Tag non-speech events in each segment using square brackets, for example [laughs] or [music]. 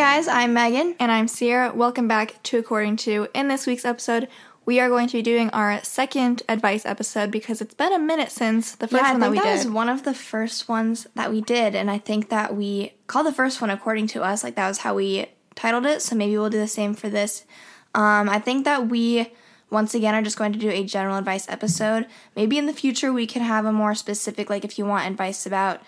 guys, I'm Megan. And I'm Ciera. Welcome back to According to. In this week's episode, we are going to be doing our second advice episode because it's been a minute since the first yeah, one I that think we that did. was one of the first ones that we did, and I think that we called the first one according to us. Like that was how we titled it. So maybe we'll do the same for this. Um, I think that we once again are just going to do a general advice episode. Maybe in the future we could have a more specific, like if you want advice about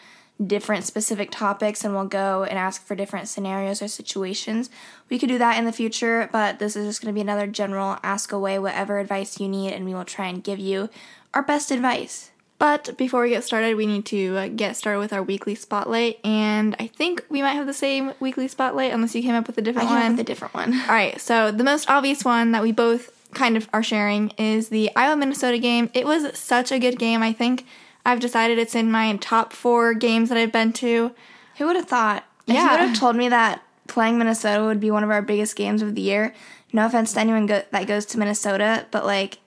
different specific topics and we'll go and ask for different scenarios or situations. We could do that in the future, but this is just going to be another general ask away whatever advice you need and we will try and give you our best advice. But before we get started, we need to uh, get started with our weekly spotlight. And I think we might have the same weekly spotlight unless you came up with a different came up one. with a different one. [laughs] All right, so the most obvious one that we both kind of are sharing is the Iowa Minnesota game. It was such a good game. I think I've decided it's in my top four games that I've been to. Who would have thought? If Yeah. you would have told me that playing Minnesota would be one of our biggest games of the year, no offense to anyone go- that goes to Minnesota, but like,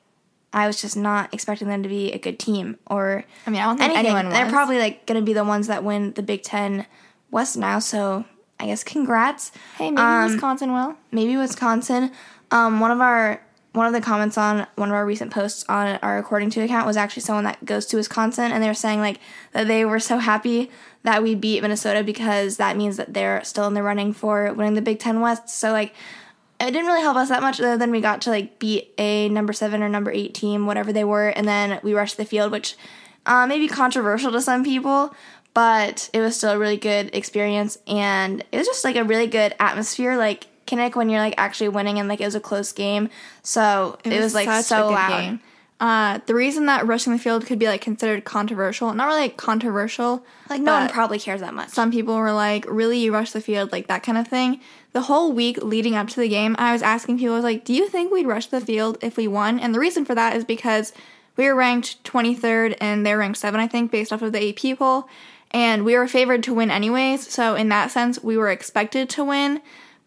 I was just not expecting them to be a good team or I mean, I don't think anything. anyone They're probably like going to be the ones that win the Big Ten West now. So I guess congrats. Hey, maybe Um, Wisconsin will. maybe Wisconsin. Um, one of our one of the comments on one of our recent posts on our according to account was actually someone that goes to Wisconsin, and they were saying like that they were so happy that we beat Minnesota because that means that they're still in the running for winning the Big Ten West. So like. It didn't really help us that much, other than we got to like beat a number seven or number eight team, whatever they were, and then we rushed the field, which uh, may be controversial to some people, but it was still a really good experience and it was just like a really good atmosphere like Kinnick when you're like actually winning and like it was a close game so it, was, like such a so loud game. Uh, the reason that rushing the field could be like considered controversial, not really like, controversial, like no one probably cares that much some people were like, "Really, you rush the field like that kind of thing." The whole week leading up to the game, I was asking people, I was like, "Do you think we'd rush the field if we won?" And the reason for that is because we were ranked 23rd and they're ranked 7, I think, based off of the AP poll, and we were favored to win anyways. So in that sense, we were expected to win.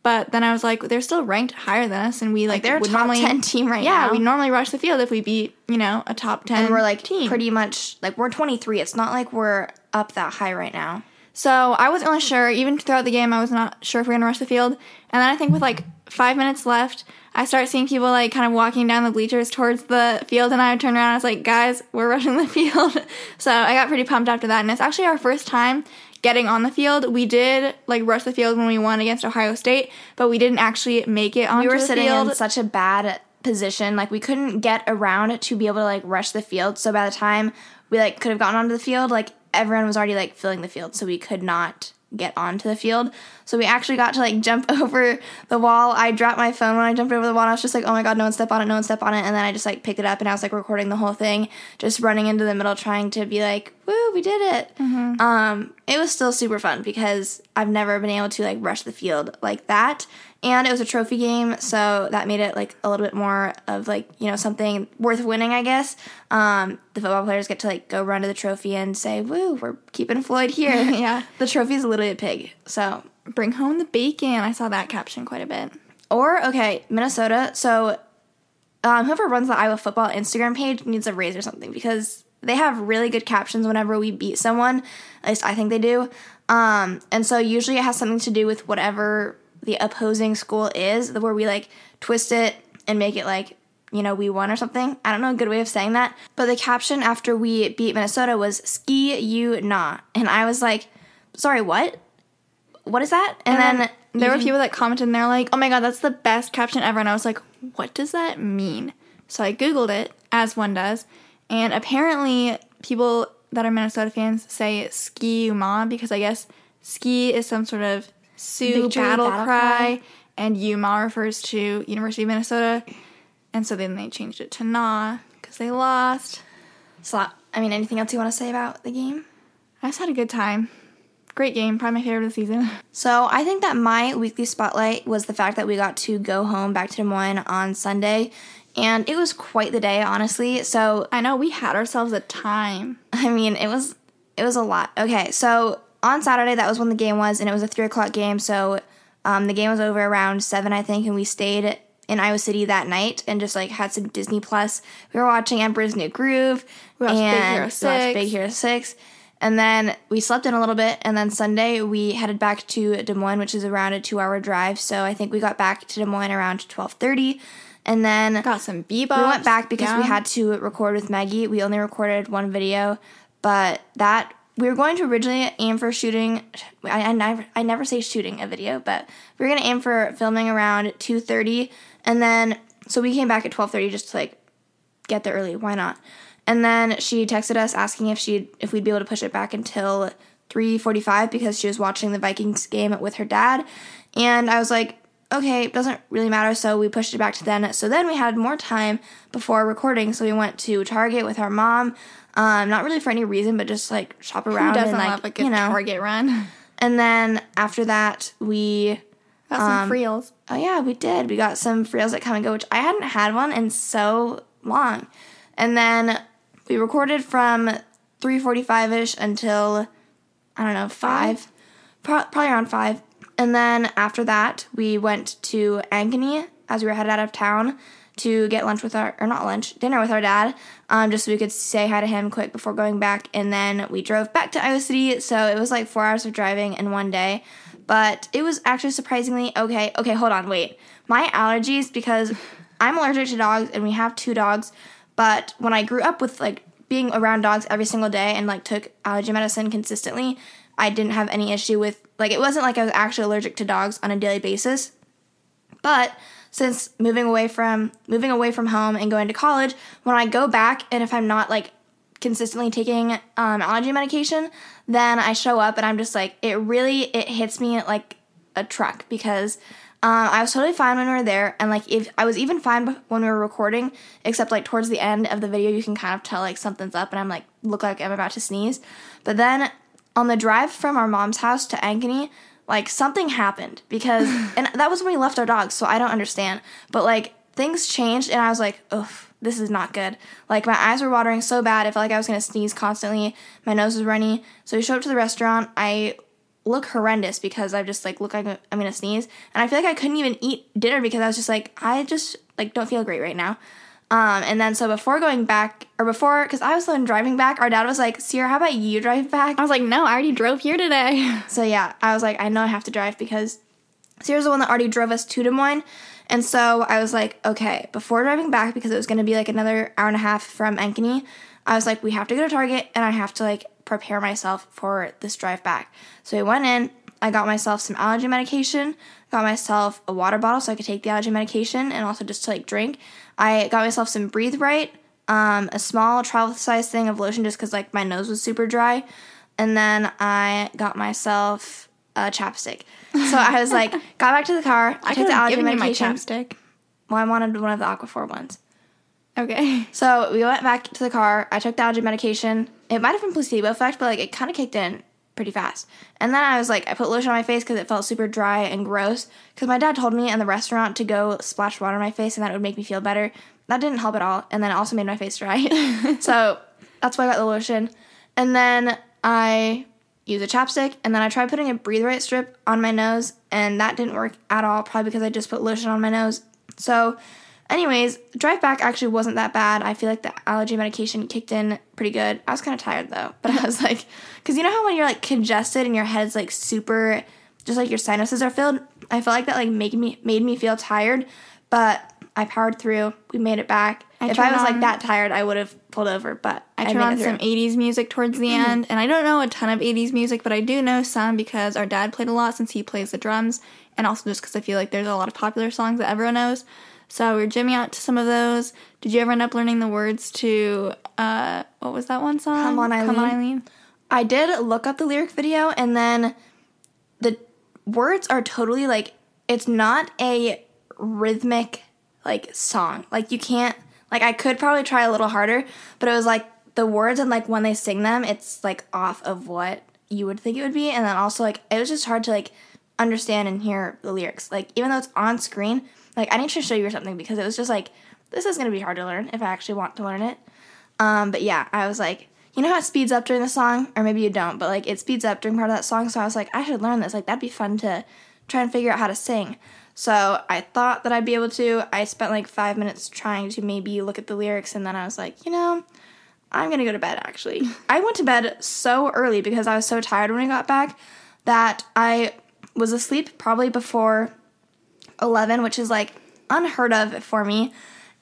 But then I was like, they're still ranked higher than us, and we like, they're a top normally 10 team right yeah, now. we normally rush the field if we beat you know a top 10 and we're like team. pretty much like we're 23 it's not like we're up that high right now So I wasn't really sure. Even throughout the game, I was not sure if we are gonna rush the field. And then I think with like five minutes left, I start seeing people like kind of walking down the bleachers towards the field, and I would turn around. and I was like, "Guys, we're [laughs] rushing the field." [laughs] so I got pretty pumped after that, and it's actually our first time getting on the field. We did like rush the field when we won against Ohio State, but we didn't actually make it onto we were the sitting field. in such a bad position. Like we couldn't get around to be able to like rush the field. So by the time we like could have gotten onto the field like everyone was already like filling the field. So we could not get onto the field. So we actually got to like [laughs] jump over the wall. I dropped my phone when i jumped over the wall and i was just like oh my god no one step on it no one step on it. And then i just like picked it up and i was like recording the whole thing just running into the middle trying to be like woo we did it. Um it was still super fun because i've never been able to like rush the field like that. And it was a trophy game so that made it like a little bit more of like you know something worth winning i guess. Um the football players get to like go run to the trophy and say woo we're keeping floyd here. [laughs] Yeah. the trophy is literally a pig so. Bring home the bacon. I saw that caption quite a bit. or okay minnesota. So um, whoever runs the iowa football instagram page needs a raise or something because they have really good captions whenever we beat someone at least i think they do. Um, and so usually it has something to do with whatever the opposing school is where we like twist it and make it like you know we won or something. I don't know a good way of saying that. But the caption after we beat minnesota was ski you nah and i was like sorry what? What is that? And, And then, then there were people that commented and they're like, "Oh my god, that's the best caption ever." And I was like, "What does that mean?" So I googled it, as one does, and apparently people that are Minnesota fans say "Ski-U-Mah" because I guess ski is some sort of Sioux battle, battle cry, cry. and Yuma refers to University of Minnesota, and so then they changed it to "nah" because they lost. So, I mean, anything else you want to say about the game? I just had a good time. Great game, probably my favorite of the season. [laughs] So, I think that my weekly spotlight was the fact that we got to go home back to Des Moines on Sunday, and it was quite the day, honestly. So, I know we had ourselves a time. [laughs] I mean, it was it was a lot. Okay, so on Saturday, that was when the game was, and it was a three o'clock game. So, um, the game was over around seven, I think, and we stayed in Iowa City that night and just like had some Disney Plus. We were watching Emperor's New Groove We watched Big and Hero we watched Big Hero Six. And then we slept in a little bit, and then Sunday we headed back to Des Moines, which is around a two-hour drive. So I think we got back to Des Moines around twelve thirty, and then Got some bebop. we went back because we had to record with Maggie. We only recorded one video, but that we were going to originally aim for shooting. I, I never I never say shooting a video, but we were gonna aim for filming around two thirty, and then so we came back at twelve thirty just to like get there early. Why not? And then she texted us asking if she if we'd be able to push it back until three forty five because she was watching the Vikings game with her dad, and I was like okay, it doesn't really matter. So we pushed it back to then. So then we had more time before recording. So we went to Target with our mom. Um, not really for any reason, but just like shop around and like love a good you know. Target run? And then after that, we Got Um, some freels. oh yeah, we did. We got some Friels that come and go, which I hadn't had one in so long. And then we recorded from three forty five ish until I don't know five, Pro- probably around five. And then after that, we went to Ankeny as we were headed out of town to get lunch with our or not lunch dinner with our dad, um, just so we could say hi to him quick before going back. And then we drove back to Iowa City, so it was like four hours of driving in one day. But it was actually surprisingly okay. Okay, hold on, wait. My allergies because I'm allergic to dogs and we have two dogs. But when I grew up with like being around dogs every single day and like took allergy medicine consistently, I didn't have any issue with like it wasn't like I was actually allergic to dogs on a daily basis. But since moving away from moving away from home and going to college, when I go back and if I'm not like consistently taking um, allergy medication, then I show up and I'm just like it really it hits me like a truck because um, I was totally fine when we were there and like if I was even fine when we were recording, except like towards the end of the video you can kind of tell like something's up and I'm like look like I'm about to sneeze, but then on the drive from our mom's house to Ankeny, like something happened because [laughs] and that was when we left our dogs, so I don't understand. But like things changed and I was like, oof, this is not good. Like my eyes were watering so bad, I felt like I was gonna sneeze constantly. My nose was runny. So we showed up to the restaurant. I look horrendous because I just like look like I'm gonna sneeze. And I feel like I couldn't even eat dinner because I was just like, I just like don't feel great right now. Um, and then so before going back, or before, because I was the one driving back, our dad was like, Ciera, how about you drive back? I was like, no, I already drove here today. [laughs] So yeah, I was like, I know I have to drive because Ciera's the one that already drove us to Des Moines. And so I was like, okay, before driving back, because it was going to be like another hour and a half from Ankeny, I was like, we have to go to Target and I have to like prepare myself for this drive back. So I went in, I got myself some allergy medication, got myself a water bottle so I could take the allergy medication and also just to like drink. I got myself some Breathe Right, um, a small travel size thing of lotion just because like my nose was super dry. And then I got myself a chapstick. So I was like, [laughs] got back to the car, I, I took the allergy given you my medication. chapstick. Well, I wanted one of the Aquaphor ones. Okay. So we went back to the car. I took the allergy medication. It might have been placebo effect, but like it kind of kicked in pretty fast. And then I was like, I put lotion on my face because it felt super dry and gross. Because my dad told me in the restaurant to go splash water on my face and that would make me feel better. That didn't help at all. And then it also made my face dry. [laughs] so that's why I got the lotion. And then I use a chapstick. And then I tried putting a breathe right strip on my nose. And that didn't work at all, probably because I just put lotion on my nose. So Anyways, drive back actually wasn't that bad. I feel like the allergy medication kicked in pretty good. I was kind of tired though, but I was [laughs] like, because you know how when you're like congested and your head's like super, just like your sinuses are filled. I felt like that like made me made me feel tired, but I powered through. We made it back. I if I was like that tired, I would have pulled over. But I turned on some 80s music towards the end, and I don't know a ton of 80s music, but I do know some because our dad played a lot since he plays the drums, and also just because I feel like there's a lot of popular songs that everyone knows. So we were jamming out to some of those. Did you ever end up learning the words to, uh, what was that one song? Come On, Come on, Eileen. Eileen. I did look up the lyric video and then the words are totally like it's not a rhythmic like song. Like you can't like I could probably try a little harder, but it was like the words and like when they sing them, it's like off of what you would think it would be and then also like it was just hard to like understand and hear the lyrics. Like even though it's on screen, like I need to show you or something because it was just like this is going to be hard to learn if I actually want to learn it. Um, but yeah, I was like, you know how it speeds up during the song, or maybe you don't, but like it speeds up during part of that song. So I was like, I should learn this. Like that'd be fun to try and figure out how to sing. So I thought that I'd be able to. I spent like five minutes trying to maybe look at the lyrics, and then I was like, you know, I'm gonna go to bed actually. [laughs] I went to bed so early because I was so tired when I got back that I was asleep probably before 11, which is like unheard of for me.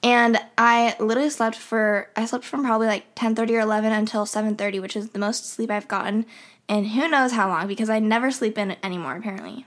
And I literally slept for I slept from probably like 10:30 or 11 until 7:30, which is the most sleep I've gotten and who knows how long because I never sleep in anymore apparently.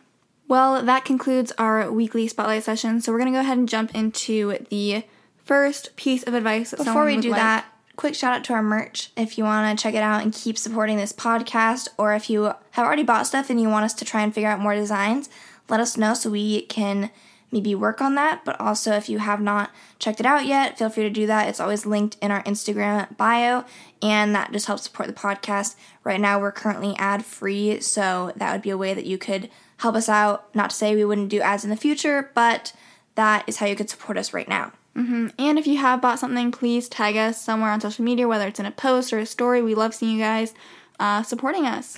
Well, that concludes our weekly spotlight session. So we're going to go ahead and jump into the first piece of advice that Before we do like. that, quick shout out to our merch. If you want to check it out and keep supporting this podcast, or if you have already bought stuff and you want us to try and figure out more designs, let us know so we can maybe work on that. But also, if you have not checked it out yet, feel free to do that. It's always linked in our Instagram bio, and that just helps support the podcast. Right now, we're currently ad free, so that would be a way that you could help us out. Not to say we wouldn't do ads in the future, but that is how you could support us right now. And if you have bought something, please tag us somewhere on social media, whether it's in a post or a story. We love seeing you guys uh, supporting us.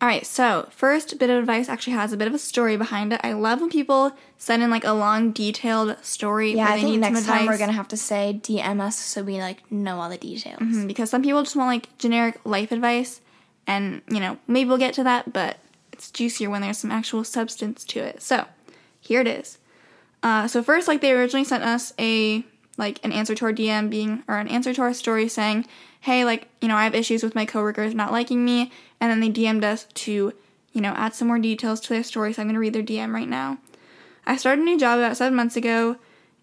All right, so first bit of advice actually has a bit of a story behind it. I love when people send in like a long, detailed story. Yeah, I think next time we're gonna have to say DM us so we like know all the details. Mm, because some people just want like generic life advice, and you know maybe we'll get to that, but it's juicier when there's some actual substance to it. So here it is. Uh, so first, like they originally sent us a like an answer to our DM being or an answer to our story saying, "Hey, like you know I have issues with my coworkers not liking me," and then they DM'd us to you know add some more details to their story. So I'm gonna read their DM right now. I started a new job about seven months ago,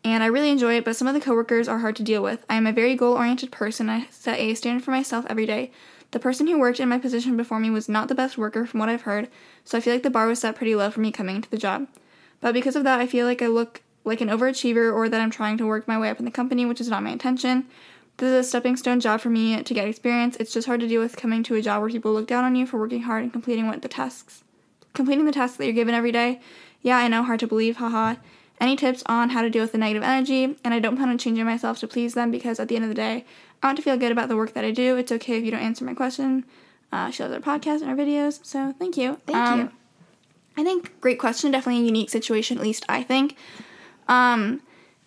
and I really enjoy it, but some of the coworkers are hard to deal with. I am a very goal oriented person. I set a standard for myself every day. The person who worked in my position before me was not the best worker from what I've heard, so I feel like the bar was set pretty low for me coming into the job. But because of that, I feel like I look like an overachiever or that I'm trying to work my way up in the company, which is not my intention. This is a stepping stone job for me to get experience. It's just hard to deal with coming to a job where people look down on you for working hard and completing what the tasks completing the tasks that you're given every day. Yeah, I know, hard to believe, haha. Any tips on how to deal with the negative energy? And I don't plan on changing myself to please them because at the end of the day, I want to feel good about the work that I do. It's okay if you don't answer my question. Uh, she loves our podcast and our videos, so thank you. Thank Um, you. I think great question. Definitely a unique situation, at least I think. Um,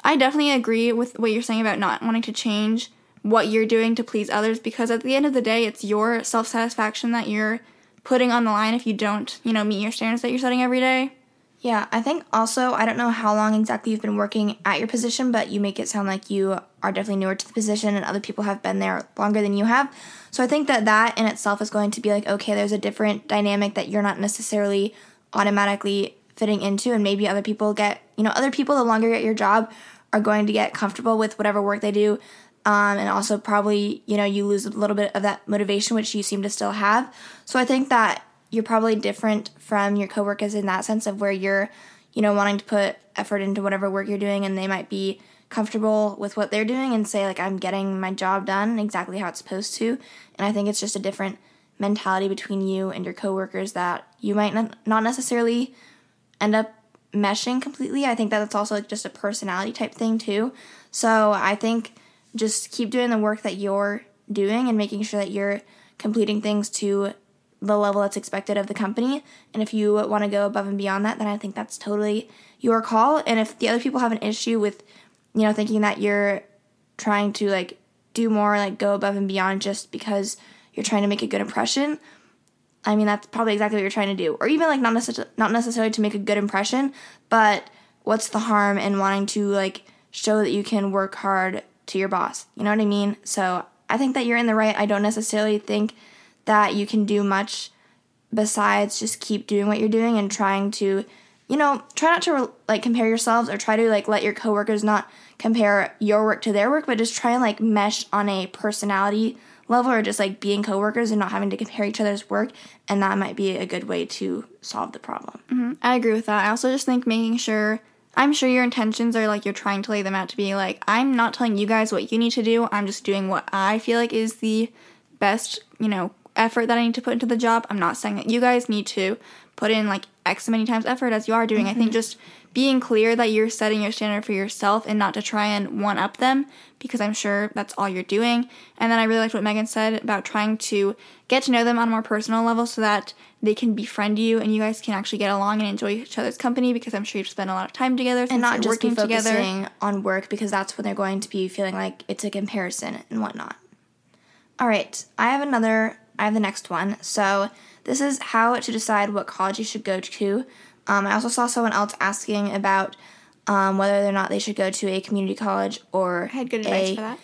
I definitely agree with what you're saying about not wanting to change what you're doing to please others because at the end of the day, it's your self satisfaction that you're putting on the line if you don't, you know, meet your standards that you're setting every day. Yeah, I think also, I don't know how long exactly you've been working at your position, but you make it sound like you are definitely newer to the position and other people have been there longer than you have. So I think that that in itself is going to be like, okay, there's a different dynamic that you're not necessarily automatically fitting into, and maybe other people get, you know, other people, the longer you're at your job, are going to get comfortable with whatever work they do. Um, and also, probably, you know, you lose a little bit of that motivation, which you seem to still have. So I think that you're probably different from your coworkers in that sense of where you're, you know, wanting to put effort into whatever work you're doing, and they might be comfortable with what they're doing and say, like, I'm getting my job done exactly how it's supposed to. And I think it's just a different mentality between you and your coworkers that you might not, necessarily end up meshing completely. I think that that's also like just a personality type thing too. So I think just keep doing the work that you're doing and making sure that you're completing things to the level that's expected of the company. And if you want to go above and beyond that, then I think that's totally your call. And if the other people have an issue with, you know, thinking that you're trying to like do more, like go above and beyond just because you're trying to make a good impression, I mean, that's probably exactly what you're trying to do. Or even like not necessarily not necessarily to make a good impression, but what's the harm in wanting to like show that you can work hard to your boss? You know what I mean? So I think that you're in the right. I don't necessarily think that you can do much besides just keep doing what you're doing and trying to, you know, try not to like compare yourselves or try to like let your coworkers not compare your work to their work, but just try and like mesh on a personality level or just like being coworkers and not having to compare each other's work and that might be a good way to solve the problem. Mm-hmm. I agree with that. I also just think making sure I'm sure your intentions are like you're trying to lay them out to be like I'm not telling you guys what you need to do. I'm just doing what I feel like is the best, you know, effort that I need to put into the job. I'm not saying that you guys need to put in like X many times effort as you are doing. I think mm-hmm. just being clear that you're setting your standard for yourself and not to try and one up them because I'm sure that's all you're doing. And then I really liked what Megan said about trying to get to know them on a more personal level so that they can befriend you and you guys can actually get along and enjoy each other's company because I'm sure you've spent a lot of time together And not just working together. focusing on work because that's when they're going to be feeling like it's a comparison and whatnot. All right, I have another. I have the next one. So this is how to decide what college you should go to. Um, I also saw someone else asking about um, whether or not they should go to a community college or I had good advice a for that.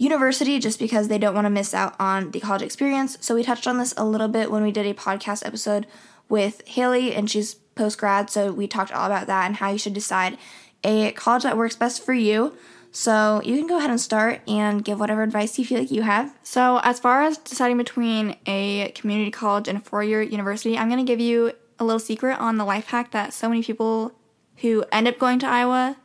University just because they don't want to miss out on the college experience. So we touched on this a little bit when we did a podcast episode with Haley, and she's post grad. So we talked all about that and how you should decide a college that works best for you. So you can go ahead and start and give whatever advice you feel like you have. So, as far as deciding between a community college and a four year university, I'm going to give you a little secret on the life hack that so many people who end up going to Iowa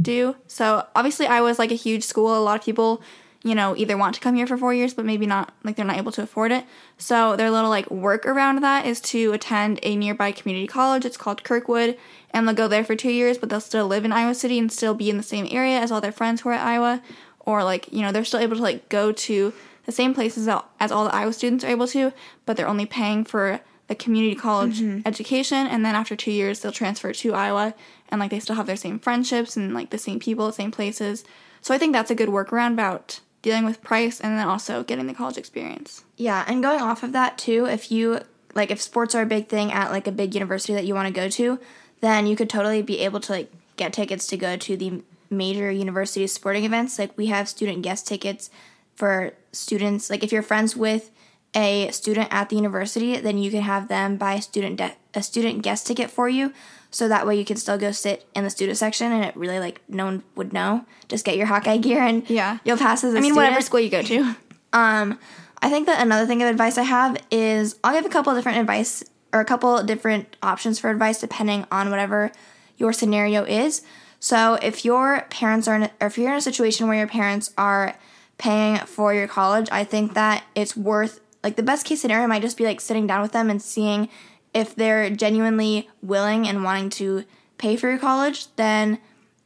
do. So, obviously, Iowa is like a huge school. A lot of people, you know, either want to come here for four years, but maybe not, like, they're not able to afford it. So, their little, like, work around that is to attend a nearby community college. It's called Kirkwood, and they'll go there for two years, but they'll still live in Iowa City and still be in the same area as all their friends who are at Iowa. Or, like, you know, they're still able to, like, go to the same places as all the Iowa students are able to, but they're only paying for the community college mm-hmm. education. And then after two years, they'll transfer to Iowa and, like, they still have their same friendships and, like, the same people, the same places. So I think that's a good workaround about dealing with price and then also getting the college experience. Yeah, and going off of that too, if you like if sports are a big thing at like a big university that you want to go to, then you could totally be able to like get tickets to go to the major university sporting events. Like we have student guest tickets for students. Like if you're friends with a student at the university, then you can have them buy a student de- a student guest ticket for you. So that way you can still go sit in the student section and it really like no one would know. Just get your Hawkeye gear and Yeah. you'll pass as a I mean, student. whatever school you go to. Um, I think that another thing of advice I have is I'll give a couple of different advice or a couple of different options for advice depending on whatever your scenario is. So if your parents are in, or if you're in a situation where your parents are paying for your college, I think that it's worth like the best case scenario might just be like sitting down with them and seeing if they're genuinely willing and wanting to pay for your college, then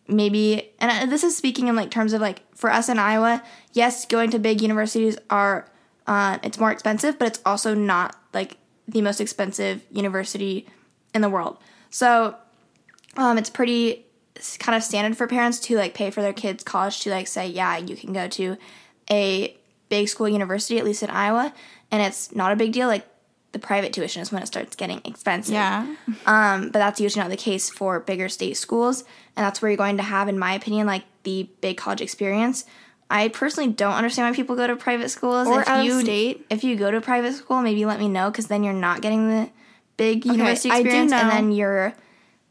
maybe and this is speaking in like terms of like for us in Iowa, yes, going to big universities are uh, it's more expensive, but it's also not like the most expensive university in the world. So um, it's pretty kind of standard for parents to like pay for their kids' college to like say, yeah, you can go to a big school university, at least in Iowa, and it's not a big deal. Like the private tuition is when it starts getting expensive. Yeah. Um, but that's usually not the case for bigger state schools, and that's where you're going to have, in my opinion, like the big college experience. I personally don't understand why people go to private schools. Or if out of you, state. If you go to private school, maybe let me know because then you're not getting the big university I do experience, and then you're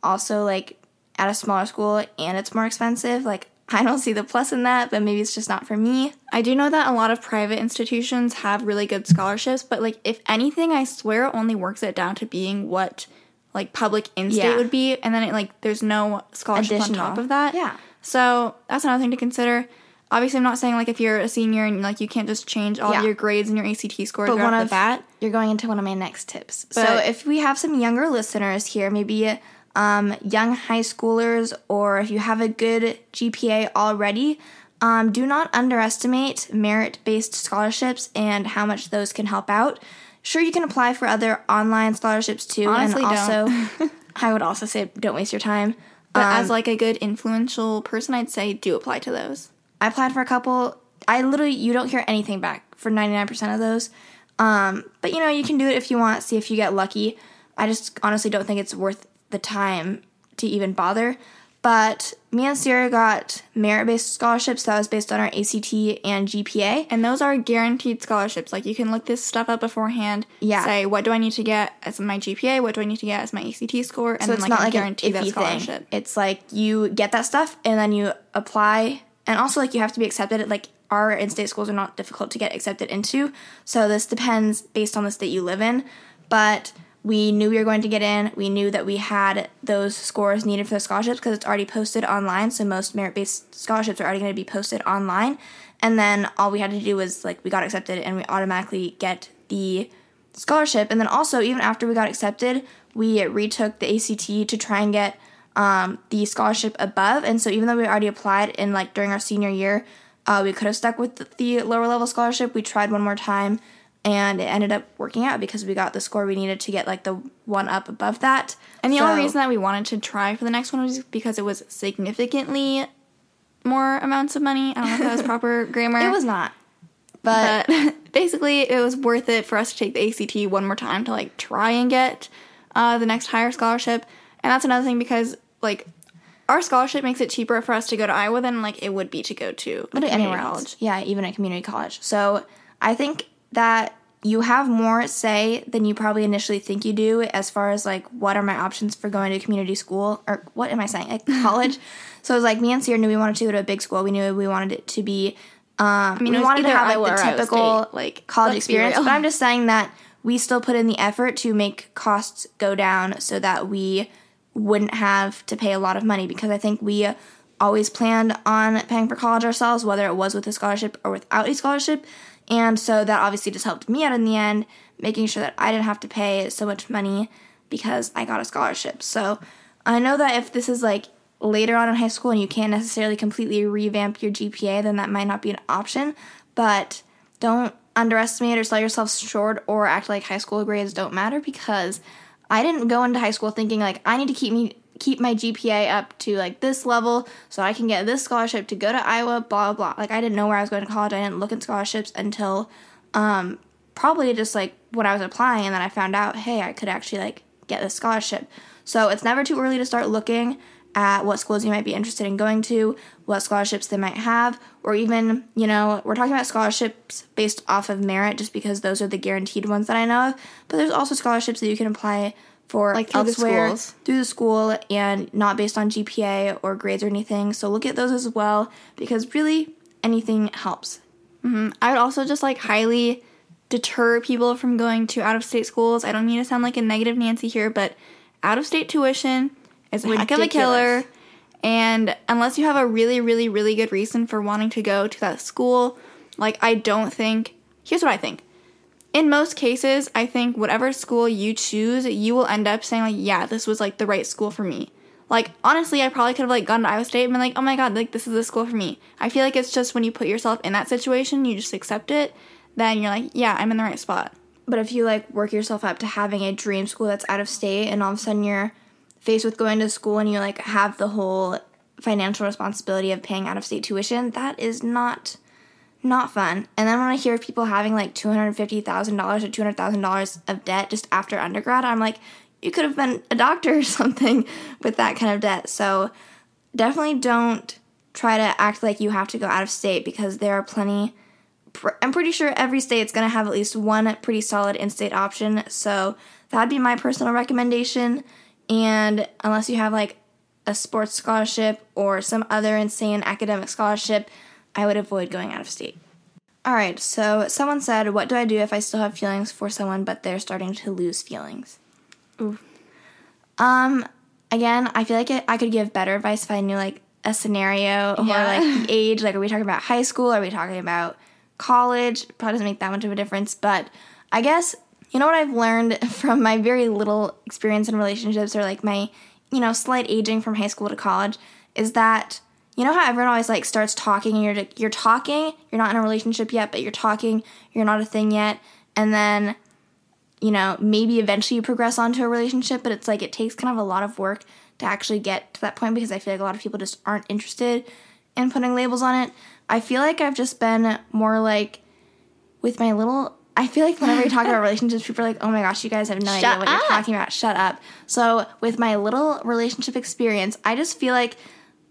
also like at a smaller school and it's more expensive. Like I don't see the plus in that, but maybe it's just not for me. I do know that a lot of private institutions have really good scholarships, but like if anything, I swear it only works it down to being what like public in-state Yeah. would be, and then it like there's no scholarship on top of that. Yeah. So that's another thing to consider. Obviously, I'm not saying like if you're a senior and like you can't just change all Yeah. your grades and your ACT score But one of the bat. you're going into one of my next tips. so if we have some younger listeners here, maybe um, young high schoolers, or if you have a good GPA already, um, do not underestimate merit-based scholarships and how much those can help out. Sure, you can apply for other online scholarships too, Honestly, and don't. also, [laughs] I would also say don't waste your time. But Um, as like a good influential person, I'd say do apply to those. I applied for a couple. I literally you don't hear anything back for ninety nine percent of those. Um, but you know you can do it if you want. See if you get lucky. I just honestly don't think it's worth the time to even bother. But me and Ciera got merit based scholarships that was based on our ACT and GPA. And those are guaranteed scholarships. Like you can look this stuff up beforehand. Yeah. Say what do I need to get as my GPA? What do I need to get as my ACT score? And So then it's like not I like guarantee that scholarship. thing. It's like you get that stuff and then you apply, and also like you have to be accepted. Like our in-state schools are not difficult to get accepted into, so this depends based on the state you live in. But we knew we were going to get in. We knew that we had those scores needed for the scholarships because it's already posted online. So most merit-based scholarships are already going to be posted online, and then all we had to do was like we got accepted and we automatically get the scholarship. And then also, even after we got accepted, we retook the ACT to try and get um, the scholarship above. And so, even though we already applied in like during our senior year, uh, we could have stuck with the lower level scholarship. We tried one more time, and it ended up working out because we got the score we needed to get like the one up above that. And the So- only reason that we wanted to try for the next one was because it was significantly more amounts of money. I don't know if that was [laughs] proper grammar. it was not. But, But [laughs] basically, it was worth it for us to take the ACT one more time to like try and get uh, the next higher scholarship. And that's another thing because like our scholarship makes it cheaper for us to go to Iowa than like it would be to go to but anywhere else. Yeah, even a community college. So I think that you have more say than you probably initially think you do as far as like what are my options for going to community school or what am I saying? Like [laughs] college. so it was like me and Ciera knew we wanted to go to a big school. We knew we wanted it to be um, I mean, we wanted to have like the typical State, like, college experience. But I'm [laughs] just saying that we still put in the effort to make costs go down so that we wouldn't have to pay a lot of money because I think we always planned on paying for college ourselves, whether it was with a scholarship or without a scholarship. And so that obviously just helped me out in the end, making sure that I didn't have to pay so much money because I got a scholarship. So I know that if this is like later on in high school and you can't necessarily completely revamp your GPA, then that might not be an option. But don't underestimate or sell yourself short or act like high school grades don't matter because I didn't go into high school thinking like I need to keep me keep my GPA up to like this level so I can get this scholarship to go to Iowa, blah blah blah. Like I didn't know where I was going to college. I didn't look at scholarships until um, probably just like when I was applying and then I found out, hey, I could actually like get this scholarship. So it's never too early to start looking at what schools you might be interested in going to, what scholarships they might have, or even, you know, we're talking about scholarships based off of merit just because those are the guaranteed ones that I know of. But there's also scholarships that you can apply for Like through elsewhere schools. through the school and not based on GPA or grades or anything. So look at those as well because really anything helps. Mm-hmm. I would also just like highly deter people from going to out of state schools. I don't mean to sound like a negative Nancy here, but out of state tuition is a heck of a killer. And unless you have a really, really, really good reason for wanting to go to that school, like I don't think. Here's what I think. In most cases, I think whatever school you choose, you will end up saying like, yeah, this was like the right school for me. Like honestly, I probably could have like gone to Iowa State and been like, oh my god, like this is the school for me. I feel like it's just when you put yourself in that situation, you just accept it. Then you're like, yeah, I'm in the right spot. But if you like work yourself up to having a dream school that's out of state and all of a sudden you're faced with going to school and you like have the whole financial responsibility of paying out of state tuition, that is not not fun. And then when I hear people having like two hundred fifty thousand dollars or two hundred thousand dollars of debt just after undergrad, I'm like, you could have been a doctor or [laughs] something with that kind of debt. So definitely don't try to act like you have to go out of state because there are plenty. I'm pretty sure every state's gonna have at least one pretty solid in-state option. So that'd be my personal recommendation. And unless you have like a sports scholarship or some other insane academic scholarship, I would avoid going out of state. All right, so someone said, What do I do if I still have feelings for someone but they're starting to lose feelings? Ooh. Um, again, I feel like it, I could give better advice if I knew like a scenario or Yeah. like [laughs] the age. Like, are we talking about high school? Are we talking about college? Probably doesn't make that much of a difference, but I guess you know what I've learned [laughs] from my very little experience in relationships or like my, you know, slight aging from high school to college is that you know how everyone always like starts talking and you're you're talking, you're not in a relationship yet, but you're talking, you're not a thing yet, and then you know, maybe eventually you progress onto a relationship, but it's like it takes kind of a lot of work to actually get to that point because I feel like a lot of people just aren't interested in putting labels on it. I feel like I've just been more like with my little. I feel like whenever you talk about [laughs] relationships, people are like, oh my gosh, you guys have no idea what up. you're talking about. Shut up. So, with my little relationship experience, I just feel like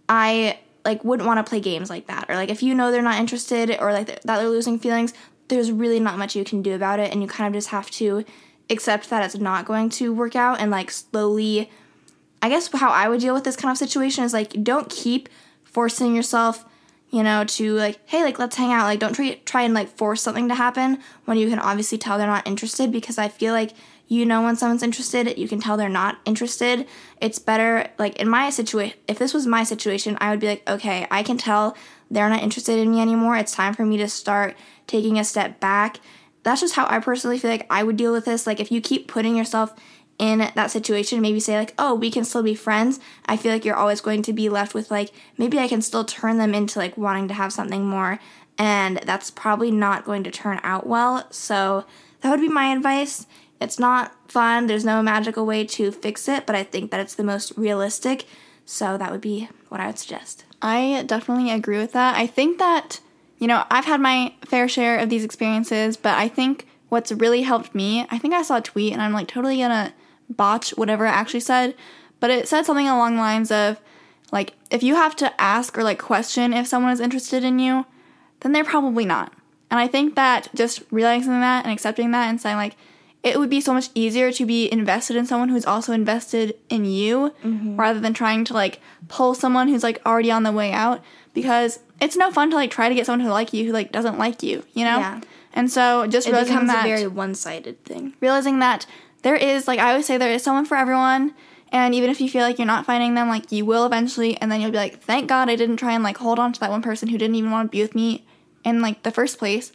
I like wouldn't want to play games like that or like if you know they're not interested or like that they're losing feelings there's really not much you can do about it and you kind of just have to accept that it's not going to work out and like slowly i guess how i would deal with this kind of situation is like don't keep forcing yourself you know to like hey like let's hang out like don't try try and like force something to happen when you can obviously tell they're not interested because i feel like you know when someone's interested you can tell they're not interested. It's better like in my situation if this was my situation i would be like okay i can tell they're not interested in me anymore. It's time for me to start taking a step back. That's just how i personally feel like i would deal with this. Like if you keep putting yourself in that situation maybe say like oh we can still be friends i feel like you're always going to be left with like maybe i can still turn them into like wanting to have something more and that's probably not going to turn out well. So that would be my advice it's not fun there's no magical way to fix it but i think that it's the most realistic so that would be what i would suggest I definitely agree with that. I think that, you know, I've had my fair share of these experiences, but I think what's really helped me, I think I saw a tweet and I'm like totally gonna botch whatever it actually said, but it said something along the lines of like if you have to ask or like question if someone is interested in you, then they're probably not. And I think that just realizing that and accepting that and saying like it would be so much easier to be invested in someone who's also invested in you Mm-hmm. rather than trying to like pull someone who's like already on the way out because it's no fun to like try to get someone who like you who like doesn't like you, you know? Yeah. And so just It realizing becomes that a very one-sided thing. realizing that there is like I always say there is someone for everyone and even if you feel like you're not finding them like you will eventually and then you'll be like thank god I didn't try and like hold on to that one person who didn't even want to be with me in like the first place.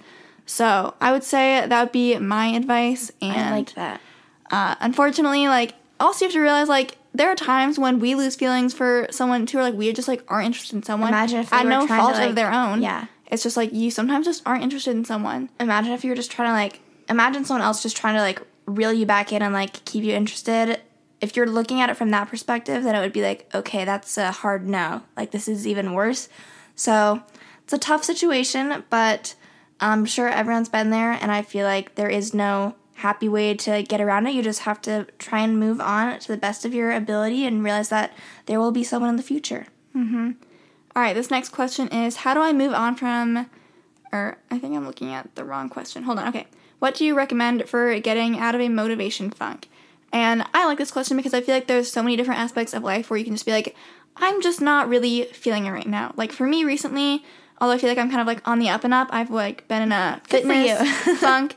So, I would say that would be my advice and I like that. uh, unfortunately, like also you have to realize like there are times when we lose feelings for someone too, or like we just like aren't interested in someone. Imagine if at were no trying to, fault like- of their own. yeah. it's just like you sometimes just aren't interested in someone. Imagine if you were just trying to like imagine someone else just trying to like reel you back in and like keep you interested. If you're looking at it from that perspective, then it would be like, okay, that's a hard no. Like this is even worse. So it's a tough situation, but I'm sure everyone's been there, and I feel like there is no happy way to get around it. You just have to try and move on to the best of your ability and realize that there will be someone in the future. Mm-hmm. All right, this next question is how do I move on from or I think I'm looking at the wrong question. Hold on. Okay. What do you recommend for getting out of a motivation funk? And I like this question because I feel like there's so many different aspects of life where you can just be like, I'm just not really feeling it right now. Like for me recently, although I feel like I'm kind of like on the up and up, I've like been in a fitness [laughs] funk.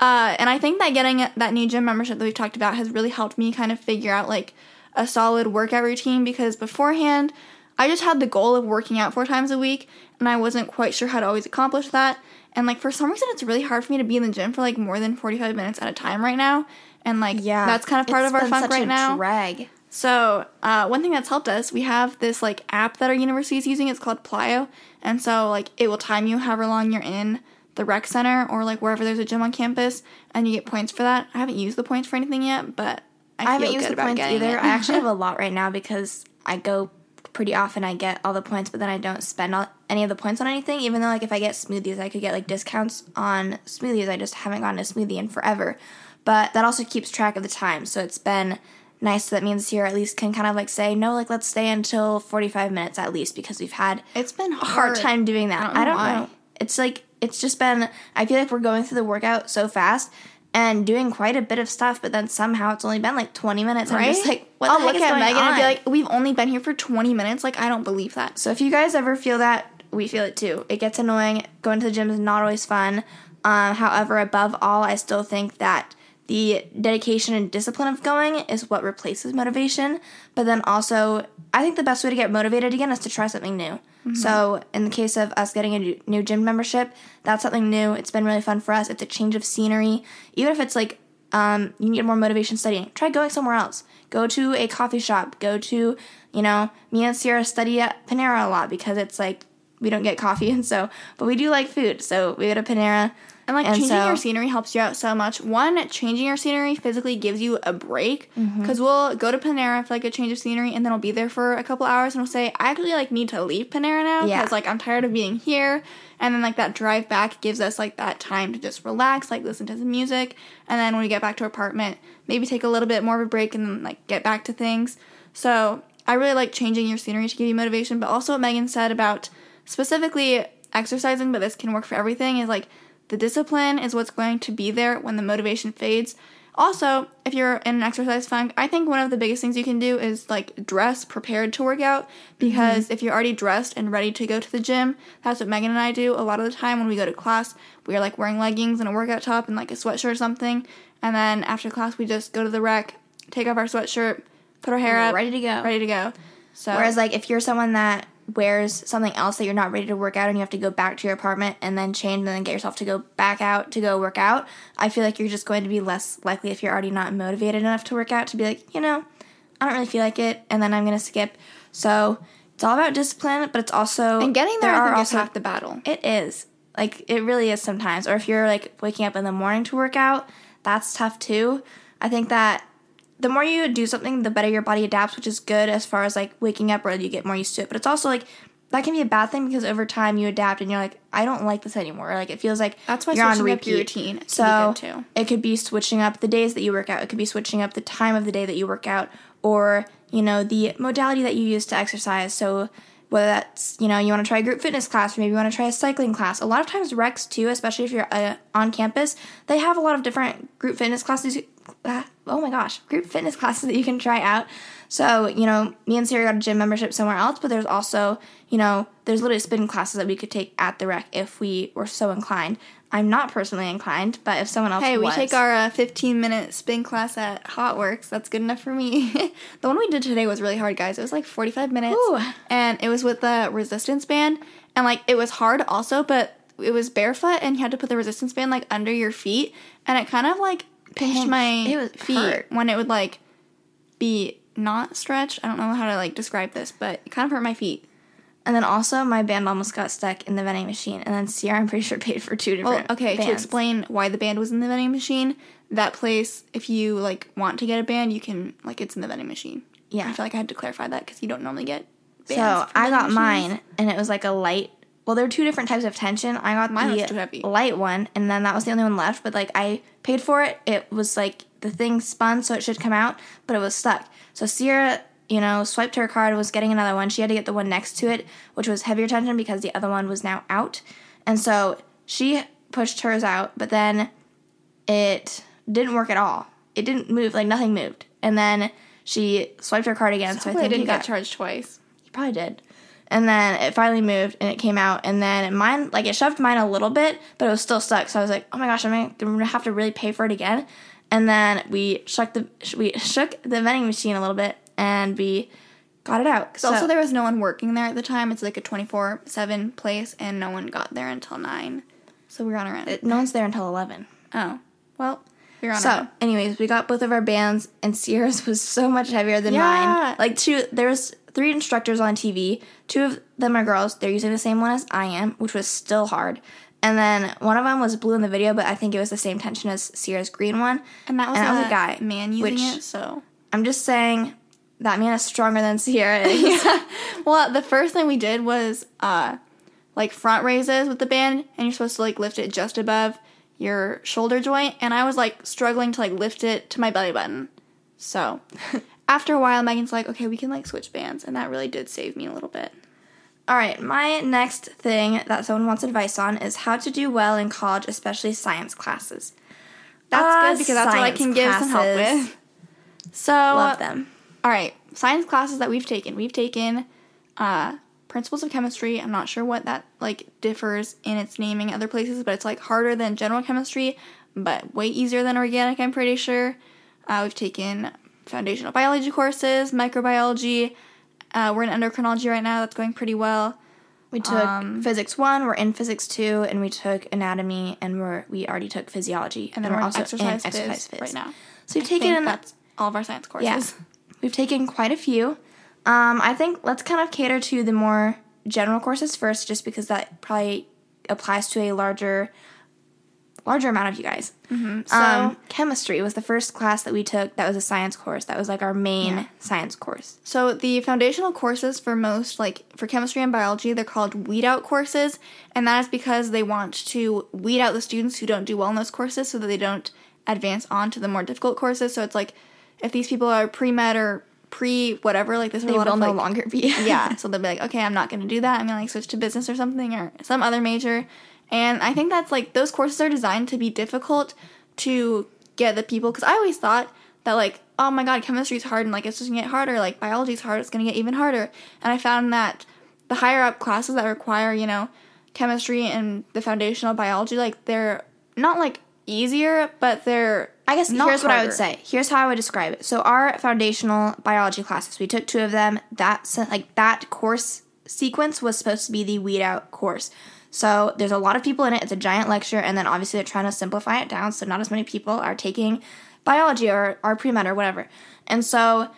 Uh, and I think that getting that new gym membership that we've talked about has really helped me kind of figure out like a solid workout routine because beforehand, I just had the goal of working out four times a week and I wasn't quite sure how to always accomplish that. And like for some reason, it's really hard for me to be in the gym for like more than 45 minutes at a time right now. And like, yeah, that's kind of part of our funk right a now. Drag. So, uh, one thing that's helped us, we have this like app that our university is using. It's called Plyo, and so like it will time you however long you're in the rec center or like wherever there's a gym on campus, and you get points for that. I haven't used the points for anything yet, but I, I feel haven't used the points either. I actually [laughs] have a lot right now because I go pretty often. I get all the points, but then I don't spend all, any of the points on anything. Even though, like, if I get smoothies, I could get like discounts on smoothies. I just haven't gotten a smoothie in forever. But that also keeps track of the time, so it's been nice. So that means here at least can kind of like say no, like let's stay until forty five minutes at least because we've had it's been a hard. hard time doing that. I I don't don't, know know. It's like it's just been. I feel like we're going through the workout so fast and doing quite a bit of stuff, but then somehow it's only been like twenty minutes. Right? I'm just like, what I'll the heck look at Megan and be like, "We've only been here for 20 minutes. Like, I don't believe that." So if you guys ever feel that, we feel it too. It gets annoying. Going to the gym is not always fun. Um, however, above all, I still think that the dedication and discipline of going is what replaces motivation. But then also, I think the best way to get motivated again is to try something new. So in the case of us getting a new- new gym membership, that's something new. It's been really fun for us. It's a change of scenery. Even if it's like um, you need more motivation studying, try going somewhere else. Go to a coffee shop. Go to, you know, me and Ciera study at Panera a lot because it's like we don't get coffee [laughs] and so, but we do like food. So we go to Panera. And like And changing so- your scenery helps you out so much. One, changing your scenery physically gives you a break Mm-hmm. because we'll go to Panera for like a change of scenery, and then we'll be there for a couple hours, and we'll say, "I actually like need to leave Panera now because Yeah. like I'm tired of being here." And then like that drive back gives us like that time to just relax, like listen to some music, and then when we get back to our apartment, maybe take a little bit more of a break and then like get back to things. So I really like changing your scenery to give you motivation, but also what Megan said about specifically exercising, but this can work for everything, is like the discipline is what's going to be there when the motivation fades. Also, if you're in an exercise funk, I think one of the biggest things you can do is like dress prepared to work out because mm-hmm. if you're already dressed and ready to go to the gym, that's what Megan and I do a lot of the time when we go to class. We are like wearing leggings and a workout top and like a sweatshirt or something, and then after class we just go to the rec, take off our sweatshirt, put our hair up, ready to go. ready to go. So Whereas like if you're someone that wears something else that you're not ready to work out and you have to go back to your apartment and then change and then get yourself to go back out to go work out, I feel like you're just going to be less likely if you're already not motivated enough to work out to be like, you know, I don't really feel like it and then I'm gonna skip. So it's all about discipline, but it's also and getting there, I think, is also half the battle. it is. Like it really is sometimes. Or if you're like waking up in the morning to work out, that's tough too. I think that the more you do something, the better your body adapts, which is good as far as like waking up or you get more used to it. But it's also like that can be a bad thing because over time you adapt and you're like, I don't like this anymore. Like it feels like That's why you're on repeat. your routine so good, too. it could be switching up the days that you work out. It could be switching up the time of the day that you work out, or you know the modality that you use to exercise. So whether that's you know you want to try a group fitness class or maybe you want to try a cycling class. A lot of times recs too, especially if you're uh, on campus, they have a lot of different group fitness classes. Uh, oh my gosh, group fitness classes that you can try out. So you know, me and Sarah got a gym membership somewhere else, but there's also you know there's literally spin classes that we could take at the rec if we were so inclined. I'm not personally inclined, but if someone else Hey, we take our uh, 15 minute spin class at Hotworx. That's good enough for me. [laughs] the one we did today was really hard, guys. It was like 45 minutes. Ooh. And it was with the resistance band. And like, it was hard also, but it was barefoot and you had to put the resistance band like under your feet. And it kind of like pinched Pinched. my feet hurt. when it would like be not stretched. I don't know how to like describe this, but it kind of hurt my feet. And then also my band almost got stuck in the vending machine, and then Ciera, I'm pretty sure [laughs] paid for two Well, different. okay, to bands. explain why the band was in the vending machine, that place, if you like want to get a band, you can like it's in the vending machine. Yeah. I feel like I had to clarify that because you don't normally get. So I got machines. mine, and it was like a light. Well, there are two different types of tension. I got Mine the too heavy. light one, and then that was the only one left. But like I paid for it. It was like the thing spun, so it should come out, but it was stuck. So Ciera, you know, swiped her card, was getting another one. She had to get the one next to it, which was heavier tension because the other one was now out, and so she pushed hers out, but then it didn't work at all. It didn't move, like nothing moved. And then she swiped her card again, so I Hopefully, I think didn't he get got charged twice. you probably did. And then it finally moved and it came out. And then mine, like it shoved mine a little bit, but it was still stuck. So I was like, oh my gosh, I'm gonna, have to really pay for it again. And then we shook the we shook the vending machine a little bit and we got it out. So also, there was no one working there at the time. It's like a twenty four seven place, and no one got there until nine. So we were on our own. no one's there until eleven. oh, well, we were on our So, anyways, we got both of our bands, and Ciera's [laughs] was so much heavier than Yeah. mine. Like two, there was three instructors on TV. Two of them are girls. They're using the same one as I am, which was still hard. And then one of them was blue in the video, but I think it was the same tension as Ciera's green one. And that was, and a, was a guy, man using which- it. So I'm just saying that man is stronger than Ciera [laughs] is. Well, the first thing we did was uh like front raises with the band and you're supposed to like lift it just above your shoulder joint and I was like struggling to like lift it to my belly button. So, after a while Megan's like, "Okay, we can like switch bands." And that really did save me a little bit. All right, my next thing that someone wants advice on is how to do well in college, especially science classes. That's Ah, good because that's what I can give some help with. So, Love them. All right, science classes that we've taken. We've taken uh, principles of chemistry. I'm not sure what that like differs in its naming other places, but it's like harder than general chemistry, but way easier than organic. I'm pretty sure. Uh, we've taken foundational biology courses, microbiology. Uh, we're in endocrinology right now. That's going pretty well. We took Um, physics one, we're in physics two, and we took anatomy, and we're we already took physiology, And then we're, also exercise, in phys exercise phys right now. So we've I taken that's all of our science courses. yeah, we've taken quite a few. Um, I think let's kind of cater to the more general courses first, just because that probably applies to a larger larger amount of you guys. Mm-hmm. So um, chemistry was the first class that we took. That was a science course. That was like our main Yeah. science course. So the foundational courses for most, like for chemistry and biology, they're called weed out courses, and that is because they want to weed out the students who don't do well in those courses, so that they don't advance on to the more difficult courses. So it's like if these people are pre med or pre whatever, like this They will of no like, longer be. yeah. [laughs] So they'll be like, okay, I'm not going to do that. I'm going to like switch to business or something or some other major. And I think that's like those courses are designed to be difficult to get the people because I always thought that like, oh my god, chemistry's hard and like it's just gonna get harder. Like biology's hard, it's gonna get even harder. And I found that the higher up classes that require you know chemistry and the foundational biology, like they're not like easier, but they're I guess not here's what I would say. Here's how I would describe it. So our foundational biology classes, we took two of them. That like that course sequence was supposed to be the weed out course. So there's a lot of people in it. It's a giant lecture, and then obviously they're trying to simplify it down so not as many people are taking biology or pre med or whatever. And so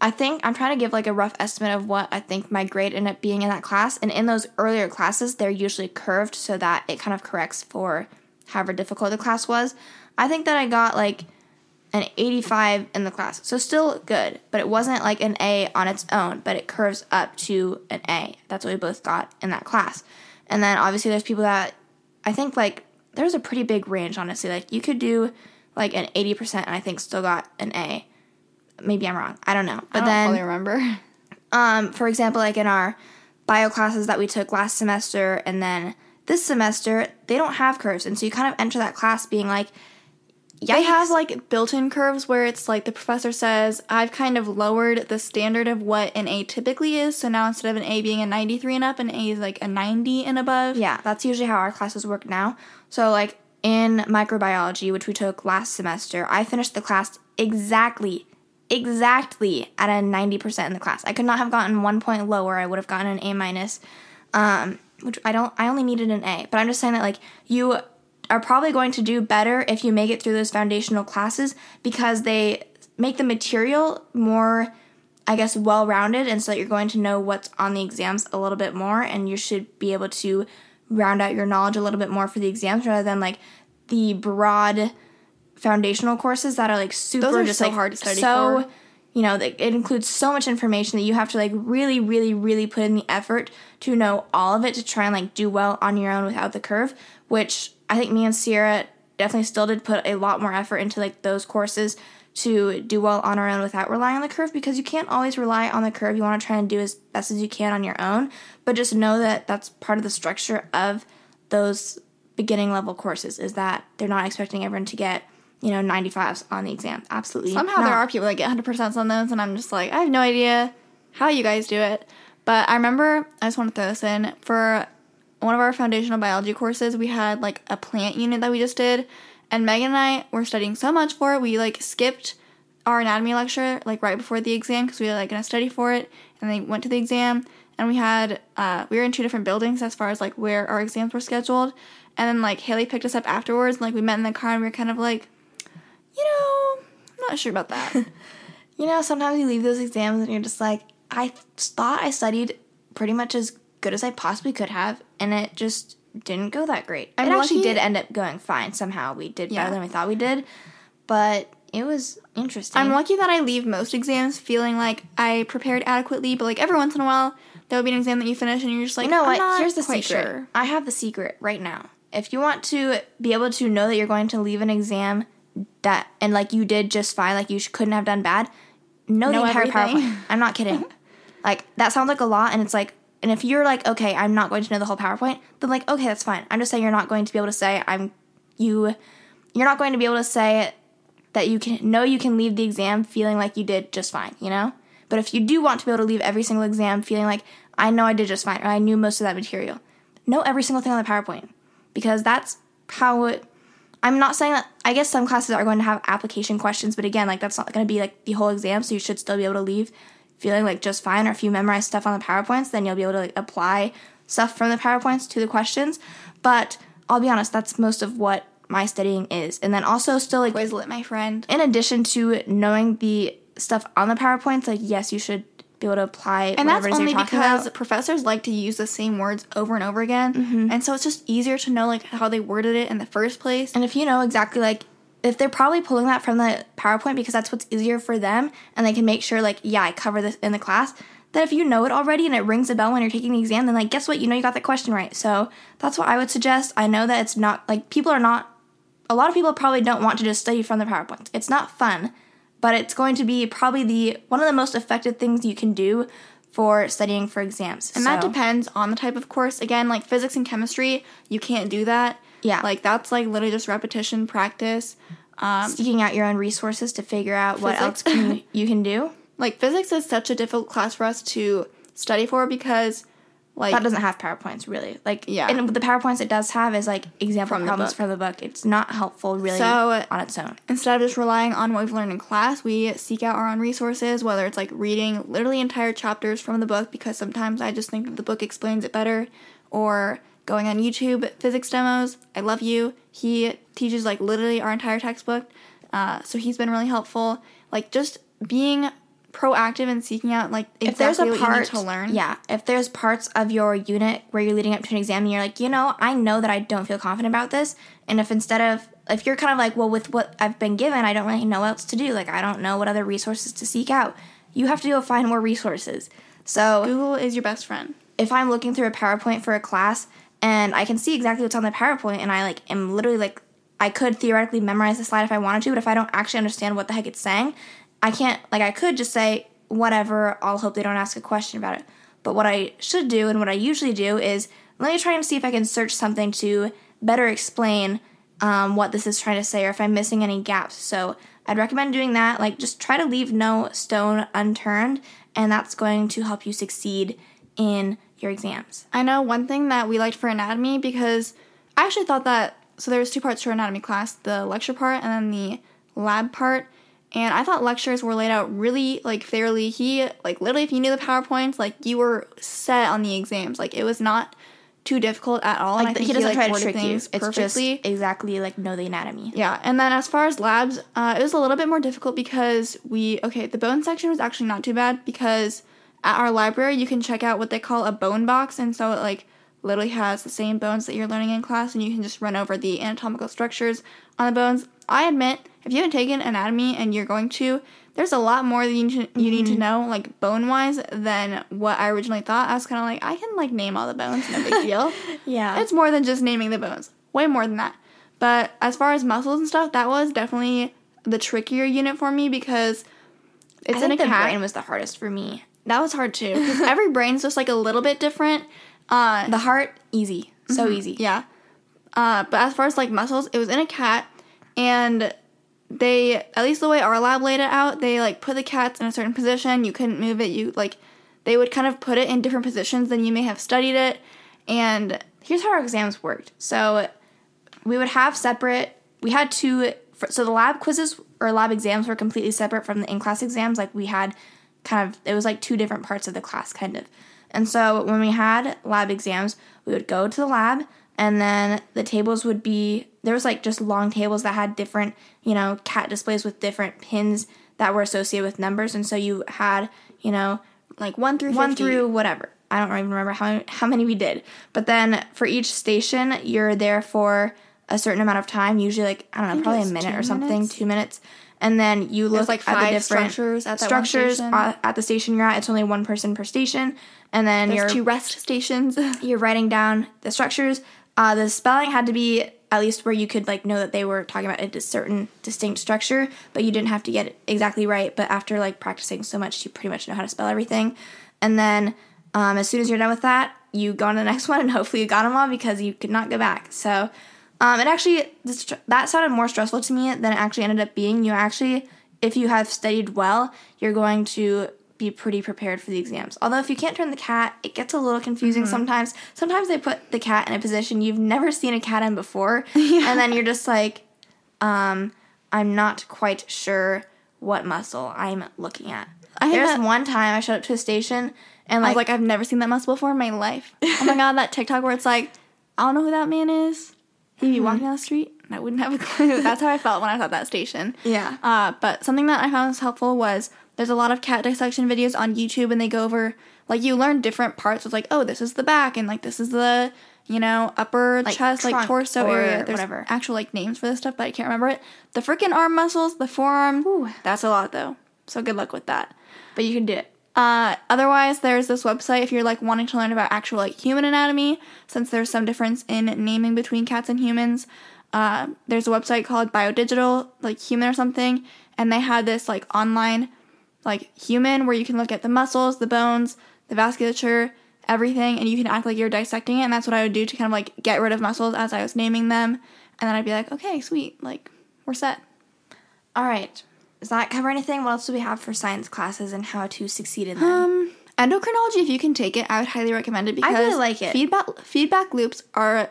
I think I'm trying to give like a rough estimate of what I think my grade ended up being in that class. And in those earlier classes, they're usually curved so that it kind of corrects for however difficult the class was. I think that I got like an 85 in the class. So still good, but it wasn't like an A on its own, but it curves up to an A. That's what we both got in that class. And then obviously there's people that I think like there's a pretty big range honestly. Like you could do like an 80% and I think still got an A. Maybe I'm wrong. I don't know. But I don't then fully remember. [laughs] um, for example, like in our bio classes that we took last semester and then this semester, they don't have curves. And so you kind of enter that class being like, yeah, They have like built-in curves where it's like the professor says, "I've kind of lowered the standard of what an A typically is. So now instead of an A being a 93 and up, an A is like a 90 and above." Yeah, that's usually how our classes work now. So, like in microbiology, which we took last semester, I finished the class exactly, exactly at a 90% in the class. I could not have gotten one point lower. I would have gotten an A minus, um, which I don't, I only needed an A. But I'm just saying that, like, you are probably going to do better if you make it through those foundational classes because they make the material more I guess, well rounded, and so that you're going to know what's on the exams a little bit more, and you should be able to round out your knowledge a little bit more for the exams rather than like the broad foundational courses that are like super Those are just so like hard to study so, for. You know, it it includes so much information that you have to like really, really, really put in the effort to know all of it to try and like do well on your own without the curve, which I think me and Ciera definitely still did put a lot more effort into like those courses to do well on our own without relying on the curve because you can't always rely on the curve. You want to try and do as best as you can on your own, but just know that that's part of the structure of those beginning level courses is that they're not expecting everyone to get, you know, 95s on the exam. Absolutely. Somehow not. there are people that get 100% on those, and I'm just like, I have no idea how you guys do it. But I remember, I just want to throw this in for one of our foundational biology courses, we had like a plant unit that we just did, and Megan and I were studying so much for it, we like skipped our anatomy lecture like right before the exam because we were like gonna study for it, and then went to the exam, and we had uh, we were in two different buildings as far as like where our exams were scheduled, and then like Haley picked us up afterwards, and like we met in the car, and we were kind of like, you know, I'm not sure about that. [laughs] You know, sometimes you leave those exams and you're just like, I thought I studied pretty much as good as I possibly could have, and it just didn't go that great. I'm it actually did end up going fine somehow. We did Yeah. better than we thought we did, but it was interesting. I'm lucky that I leave most exams feeling like I prepared adequately, but like every once in a while, there'll be an exam that you finish and you're just like, you know I'm what? not Here's the secret. Sure. I have the secret right now. If you want to be able to know that you're going to leave an exam that and like you did just fine, like you sh- couldn't have done bad, know, Know the entire everything. PowerPoint. I'm not kidding. [laughs] like that sounds like a lot, and it's like, and if you're like, okay, I'm not going to know the whole PowerPoint, then like, okay, that's fine. I'm just saying you're not going to be able to say I'm you. You're not going to be able to say that you can know you can leave the exam feeling like you did just fine, you know? But if you do want to be able to leave every single exam feeling like I know I did just fine or I knew most of that material, know every single thing on the PowerPoint because that's how it I'm not saying that I guess some classes are going to have application questions, but again, like that's not going to be like the whole exam, so you should still be able to leave feeling like just fine or if you memorize stuff on the PowerPoints, then you'll be able to like apply stuff from the PowerPoints to the questions. But I'll be honest, that's most of what my studying is. And then also still like Quizlet, my friend. in addition to knowing the stuff on the PowerPoints, like yes, you should be able to apply. And that's only because about. professors like to use the same words over and over again, Mm-hmm. and so it's just easier to know like how they worded it in the first place. And if you know exactly like if they're probably pulling that from the PowerPoint because that's what's easier for them and they can make sure like yeah, I cover this in the class, then if you know it already and it rings a bell when you're taking the exam, then like guess what? You know you got the question right. So that's what I would suggest. I know that it's not like people are not a lot of people probably don't want to just study from the PowerPoint. It's not fun, but it's going to be probably the one of the most effective things you can do for studying for exams. And that depends on the type of course. Again, like physics and chemistry, you can't do that. Yeah. Like that's like literally just repetition, practice. Um, seeking out your own resources to figure out what else can [laughs] you, can do. like physics is such a difficult class for us to study for because like That doesn't have PowerPoints really. Like Yeah. and the PowerPoints it does have is like example From problems book. from the book. It's not helpful really So- on its own. instead of just relying on what we've learned in class, we seek out our own resources, whether it's like reading literally entire chapters from the book because sometimes I just think that the book explains it better, or going on YouTube physics demos. I love you. He teaches like literally our entire textbook, uh, so he's been really helpful. Like just being proactive and seeking out like exactly if there's a what part you need to learn. yeah if there's parts of your unit where you're leading up to an exam and you're like you know i know that i don't feel confident about this and if instead of if you're kind of like well with what i've been given i don't really know what else to do like i don't know what other resources to seek out you have to go find more resources so Google is your best friend. if i'm looking through a powerpoint for a class and i can see exactly what's on the powerpoint and i like am literally like i could theoretically memorize the slide if i wanted to but if i don't actually understand what the heck it's saying i can't like i could just say whatever i'll hope they don't ask a question about it. But what i should do and what i usually do is let me try and see if i can search something to better explain um, what this is trying to say or if i'm missing any gaps. So i'd recommend doing that like just try to leave no stone unturned and that's going to help you succeed in your exams I know one thing that we liked for anatomy because I actually thought that so there was two parts to our anatomy class, the lecture part and then the lab part. And I thought lectures were laid out really like fairly. He like literally if you knew the PowerPoints, like you were set on the exams. Like it was not too difficult at all. and I Like, think he doesn't like, try to trick you. It's perfectly. just exactly like know the anatomy. Yeah, and then as far as labs, uh, it was a little bit more difficult because we okay, the bone section was actually not too bad because at our library you can check out what they call a bone box, and so it like literally has the same bones that you're learning in class, and you can just run over the anatomical structures on the bones. I admit, if you haven't taken anatomy and you're going to, there's a lot more that you need to, you need to mm-hmm. know, like bone wise, than what I originally thought. I was kind of like, I can like name all the bones, no big deal. [laughs] Yeah. It's more than just naming the bones. Way more than that. But as far as muscles and stuff, that was definitely the trickier unit for me because it's I in a think the cat. brain was the hardest for me. That was hard too because [laughs] every brain's just like a little bit different. Uh, The heart, easy, so easy. yeah. Uh, but as far as like muscles, it was in a cat, and they at least the way our lab laid it out, they like put the cats in a certain position. You couldn't move it. You like they would kind of put it in different positions than you may have studied it, and Here's how our exams worked. So we would have separate. We had two. So the lab quizzes or lab exams were completely separate from the in-class exams. Like we had kind of it was like two different parts of the class, kind of. And so when we had lab exams, we would go to the lab, and then the tables would be there was like just long tables that had different you know cat displays with different pins that were associated with numbers, and so you had you know like one through one through whatever. I don't even remember how how many we did. But then for each station, you're there for a certain amount of time. Usually, like I don't know, it probably a minute or something, minutes. two minutes. And then you look like at the different structures at structures at the station you're at. It's only one person per station, and then There's you're two rest stations. [laughs] you're writing down the structures. Uh, the spelling had to be at least where you could like know that they were talking about a certain distinct structure, but you didn't have to get it exactly right. But after like practicing so much, you pretty much know how to spell everything. And then um, as soon as you're done with that, you go on to the [laughs] next one, and hopefully you got them all because you could not go back. So um, it actually this, that sounded more stressful to me than it actually ended up being. You actually, if you have studied well, you're going to be pretty prepared for the exams. Although if you can't turn the cat, it gets a little confusing sometimes. Sometimes they put the cat in a position you've never seen a cat in before, [laughs] and then you're just like, um, I'm not quite sure what muscle I'm looking at. I There's that- one time I showed up to a station and I was like, I've never seen that muscle before in my life. [laughs] Oh my god, that TikTok where it's like, I don't know who that man is. He'd be walking down the street, and I wouldn't have a [laughs] clue. That's how I felt when I was at that station. Yeah. Uh, but something that I found was helpful was there's a lot of cat dissection videos on YouTube, and they go over like you learn different parts. It's like, oh, this is the back, and like this is the you know upper Like, chest, like torso area. There's whatever. actual like names for this stuff, but I can't remember it. The freaking arm muscles, the forearm. Ooh. That's a lot though. So good luck with that. but you can do it. Uh, otherwise, there's this website if you're like wanting to learn about actual like human anatomy, since there's some difference in naming between cats and humans. Uh, there's a website called Biodigital, like human or something, and they have this like online, like human, where you can look at the muscles, the bones, the vasculature, everything, and you can act like you're dissecting it. And that's what I would do to kind of like get rid of muscles as I was naming them, and then I'd be like, okay, sweet, like we're set. All right. Does that cover anything? What else do we have for science classes and how to succeed in them? Um, endocrinology, if you can take it, I would highly recommend it because I really like it. Feedback feedback loops are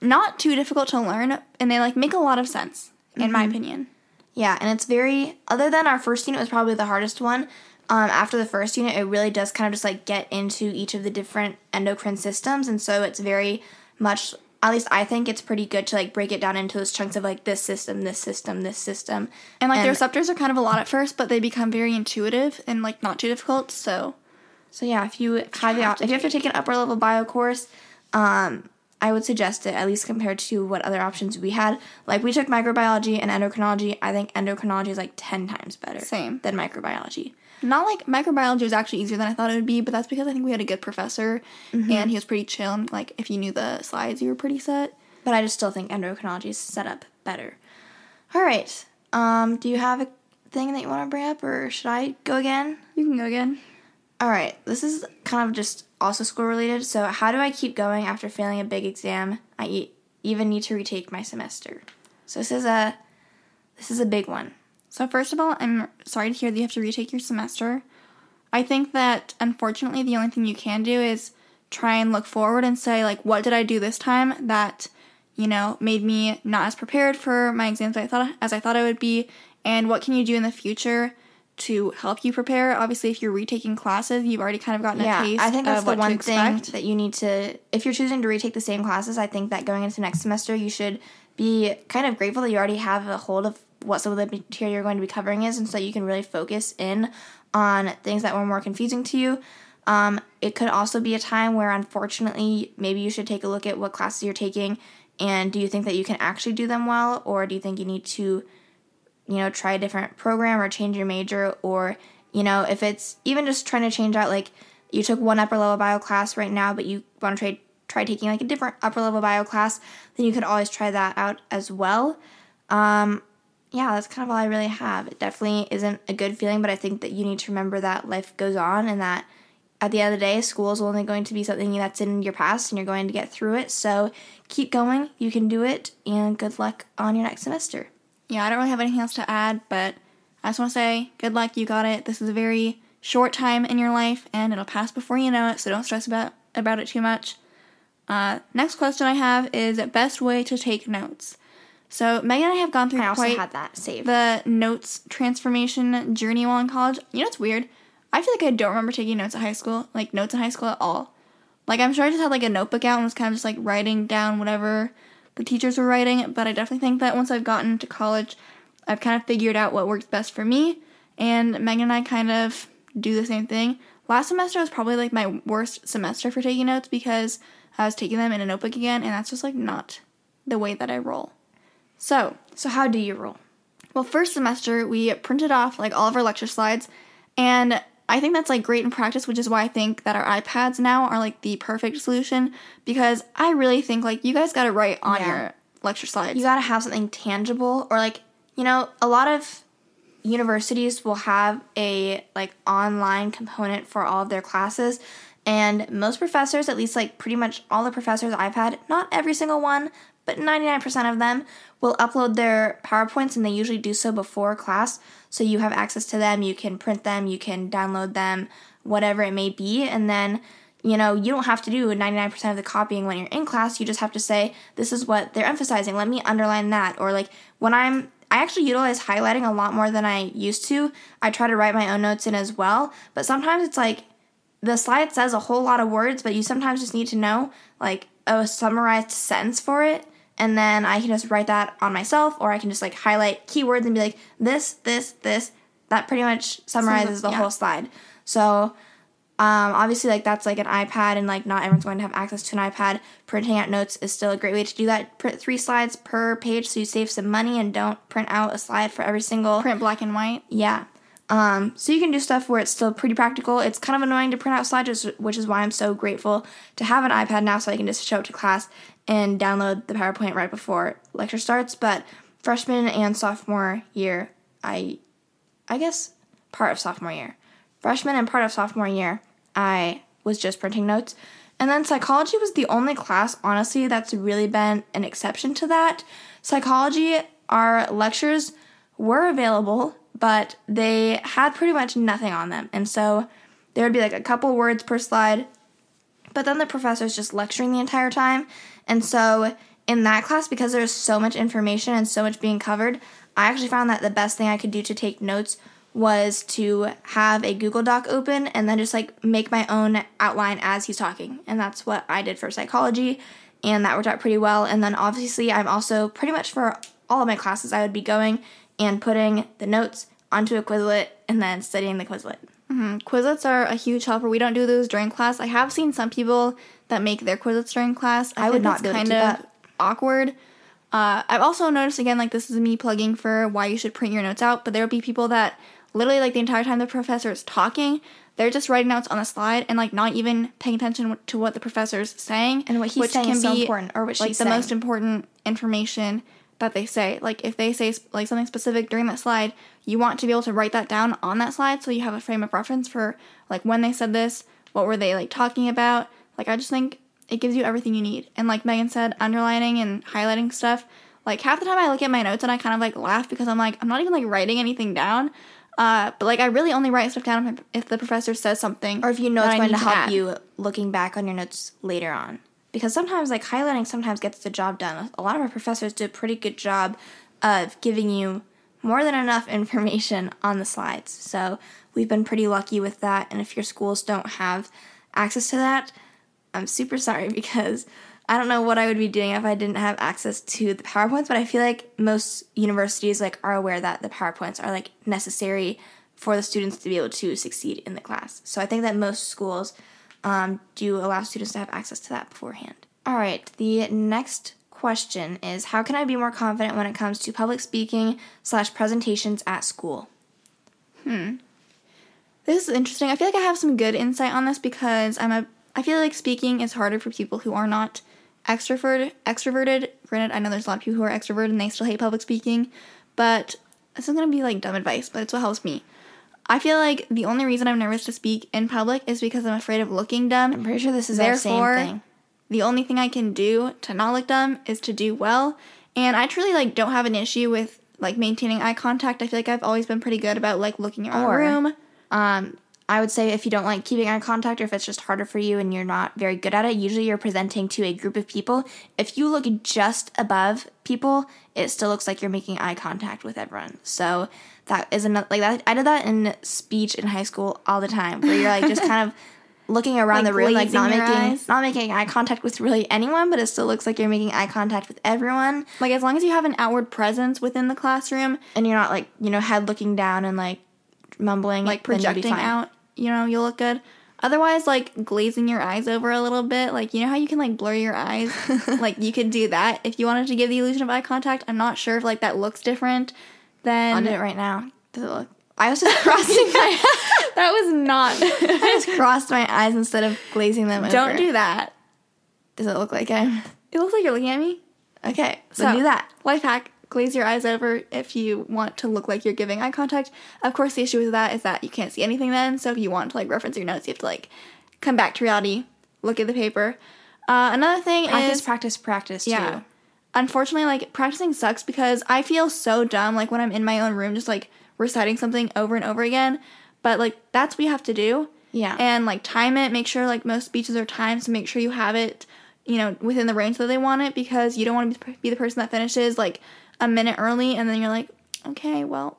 not too difficult to learn, and they like make a lot of sense, in my opinion. Yeah, and it's very other than our first unit was probably the hardest one. Um, after the first unit, it really does kind of just like get into each of the different endocrine systems, and so it's very much at least I think it's pretty good to like break it down into those chunks of like this system, this system, this system. And like the receptors are kind of a lot at first, but they become very intuitive and like not too difficult. So So yeah, if you have the if you have to take an upper level bio course, um, I would suggest it at least compared to what other options we had. Like we took microbiology and endocrinology. I think endocrinology is like ten times better Same. than microbiology. Not like microbiology was actually easier than I thought it would be, but that's because I think we had a good professor and he was pretty chill. And like if you knew the slides, you were pretty set. But I just still think endocrinology is set up better. All right. Um, do you have a thing that you want to bring up, or should I go again? You can go again. All right. This is kind of just also school related. So, how do I keep going after failing a big exam? I even need to retake my semester. So this is a this is a big one. So first of all, I'm sorry to hear that you have to retake your semester. I think that unfortunately the only thing you can do is try and look forward and say like what did I do this time that you know made me not as prepared for my exams as I thought as I thought I would be and what can you do in the future to help you prepare? Obviously, if you're retaking classes, you've already kind of gotten a Yeah, taste I think that's the one thing that you need to. If you're choosing to retake the same classes, I think that going into next semester, you should be kind of grateful that you already have a hold of what some of the material you're going to be covering is, and so you can really focus in on things that were more confusing to you. Um, it could also be a time where, unfortunately, maybe you should take a look at what classes you're taking, and do you think that you can actually do them well, or do you think you need to you know, try a different program or change your major, or, you know, if it's even just trying to change out, like, you took one upper level bio class right now, but you want to try, try taking like a different upper level bio class, then you could always try that out as well. Um, yeah, that's kind of all I really have. It definitely isn't a good feeling, but I think that you need to remember that life goes on and that at the end of the day, school is only going to be something that's in your past and you're going to get through it. So keep going, you can do it, and good luck on your next semester. Yeah, I don't really have anything else to add, but I just want to say good luck, you got it. This is a very short time in your life and it'll pass before you know it, so don't stress about about it too much. Uh, next question I have is best way to take notes. So Megan and I have gone through I also had that saved. the notes transformation journey while in college. You know, it's weird. I feel like I don't remember taking notes at high school, like notes in high school at all. Like I'm sure I just had like a notebook out and was kind of just like writing down whatever the teachers were writing. But I definitely think that once I've gotten to college, I've kind of figured out what works best for me. And Megan and I kind of do the same thing. Last semester was probably like my worst semester for taking notes because I was taking them in a notebook again, and that's just like not the way that I roll. So, So how do you roll? well, first semester we printed off like all of our lecture slides, and I think that's like great in practice, which is why I think that our iPads now are like the perfect solution because I really think like you guys got to write on Yeah. your lecture slides. You gotta have something tangible, or like you know, a lot of universities will have a like online component for all of their classes, and most professors, at least like pretty much all the professors I've had, not every single one, but 99% of them will upload their PowerPoints and they usually do so before class. So you have access to them, you can print them, you can download them, whatever it may be. And then, you know, you don't have to do 99% of the copying when you're in class. You just have to say, this is what they're emphasizing. Let me underline that. Or like when I'm I actually utilize highlighting a lot more than I used to. I try to write my own notes in as well, but sometimes it's like the slide says a whole lot of words, but you sometimes just need to know like a summarized sentence for it. And then I can just write that on myself, or I can just like highlight keywords and be like, this, this, this. That pretty much summarizes the yeah. whole slide. So, um, obviously, like that's like an iPad, and like not everyone's going to have access to an iPad. Printing out notes is still a great way to do that. Print three slides per page, so you save some money and don't print out a slide for every single print black and white. yeah. Um, so you can do stuff where it's still pretty practical. It's kind of annoying to print out slides, which is why I'm so grateful to have an iPad now so I can just show up to class and download the PowerPoint right before lecture starts. But freshman and sophomore year, I I guess part of sophomore year. Freshman and part of sophomore year, I was just printing notes. And then psychology was the only class, honestly, that's really been an exception to that. Psychology, our lectures were available, but they had pretty much nothing on them. And so there would be like a couple words per slide, but then the professor's just lecturing the entire time. And so in that class, because there's so much information and so much being covered, I actually found that the best thing I could do to take notes was to have a Google Doc open and then just like make my own outline as he's talking. And that's what I did for psychology. and that worked out pretty well. And then obviously, I'm also pretty much for all of my classes, I would be going and putting the notes onto a Quizlet and then studying the Quizlet. Mm-hmm. Quizlets are a huge helper. We don't do those during class. I have seen some people that make their Quizlets during class. I, I would not be able to kind do of that. awkward. Uh, I've also noticed again, like this is me plugging for why you should print your notes out. But there will be people that literally like the entire time the professor is talking, they're just writing notes on the slide and like not even paying attention to what the professor's saying And what he's saying is so important, or what like she's the saying. most important information that they say. Like if they say like something specific during that slide, you want to be able to write that down on that slide so you have a frame of reference for like when they said this, what were they like talking about. Like I just think it gives you everything you need. And like Megan said, underlining and highlighting stuff. Like half the time I look at my notes and I kind of like laugh because I'm like I'm not even like writing anything down. Uh, but like I really only write stuff down if, the professor says something or if you know it's going to help add. you looking back on your notes later on. Because sometimes, like, highlighting sometimes gets the job done. A lot of our professors do a pretty good job of giving you more than enough [laughs] information on the slides. So we've been pretty lucky with that. And if your schools don't have access to that, I'm super sorry [laughs] because I don't know what I would be doing if I didn't have access to the PowerPoints, but I feel like most universities like are aware that the PowerPoints are like necessary for the students to be able to succeed in the class. So I think that most schools um, do allow students to have access to that beforehand. All right, the next question is how can I be more confident when it comes to public speaking slash presentations at school? Hmm. This is interesting. I feel like I have some good insight on this because I'm a. I feel like speaking is harder for people who are not extrovert extroverted. Granted, I know there's a lot of people who are extroverted and they still hate public speaking, but this is gonna be like dumb advice, but it's what helps me. I feel like the only reason I'm nervous to speak in public is because I'm afraid of looking dumb. I'm pretty sure this is Therefore, thing. the only thing I can do to not look dumb is to do well. And I truly like don't have an issue with like maintaining eye contact. I feel like I've always been pretty good about like looking around Or- the room. Um, I would say if you don't like keeping eye contact or if it's just harder for you and you're not very good at it, usually you're presenting to a group of people. If you look just above people, it still looks like you're making eye contact with everyone. So that is another like that. I did that in speech in high school all the time, where you're like just kind of [laughs] looking around Like the room, like not making eyes? not making eye contact with really anyone, but it still looks like you're making eye contact with everyone, Like as long as you have an outward presence within the classroom, and you're not like you know head looking down and like mumbling, like then you'll be projecting out, you know, you'll look good. Otherwise, like glazing your eyes over a little bit, like you know how you can like blur your eyes, [laughs] like you could do that if you wanted to give the illusion of eye contact. I'm not sure if like that looks different. Then do it right now. Does it look? I was just crossing my [laughs] [laughs] that was not. I just crossed my eyes instead of glazing them. Don't over. do that. Does it look like I'm It looks like you're looking at me. okay? So, So- do that. Life hack: glaze your eyes over if you want to look like you're giving eye contact. Of course, the issue with that is that you can't see anything then. So if you want to like reference your notes, you have to like come back to reality, look at the paper. Uh, another thing Practice, is practice, practice. practice. yeah. Too. Unfortunately, like practicing sucks because I feel so dumb like when I'm in my own room just like reciting something over and over again. But like that's what you have to do. Yeah. And like time it, make sure like most speeches are timed, so make sure you have it, you know, within the range that they want it because you don't want to be the person that finishes like a minute early and then you're like, okay, well,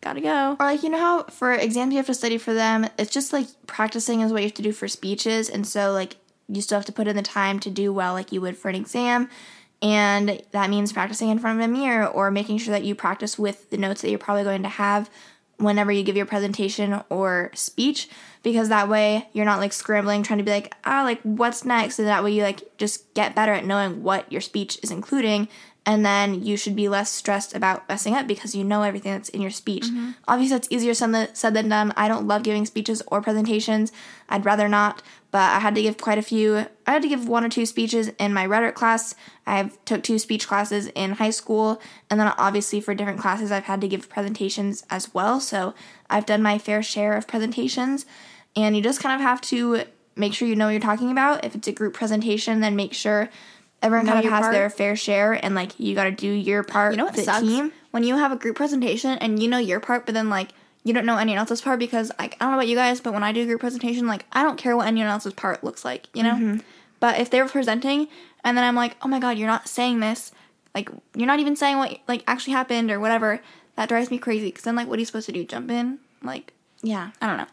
gotta go. Or like you know how for exams you have to study for them. It's just like practicing is what you have to do for speeches, and so like you still have to put in the time to do well, like you would for an exam. And that means practicing in front of a mirror or making sure that you practice with the notes that you're probably going to have whenever you give your presentation or speech because that way you're not like scrambling trying to be like ah like what's next and that way you like just get better at knowing what your speech is including and then you should be less stressed about messing up because you know everything that's in your speech. Mm-hmm. Obviously it's easier said than- said than done. I don't love giving speeches or presentations. I'd rather not. But i had to give quite a few i had to give one or two speeches in my rhetoric class. I've took two speech classes in high school. And then obviously for different classes i've had to give presentations as well. So i've done my fair share of presentations. And you just kind of have to make sure you know what you're talking about. If it's a group presentation then make sure everyone kind of has part. their fair share and like you got to do your part You know what the sucks? team When you have a group presentation and you know your part, but then like you don't know anyone else's part because like I don't know about you guys, but when I do a group presentation, like I don't care what anyone else's part looks like, you know. Mm-hmm. But if they were presenting and then I'm like, oh my god, you're not saying this, like you're not even saying what like actually happened or whatever, that drives me crazy. Because then like, what are you supposed to do? Jump in? Like yeah I don't know.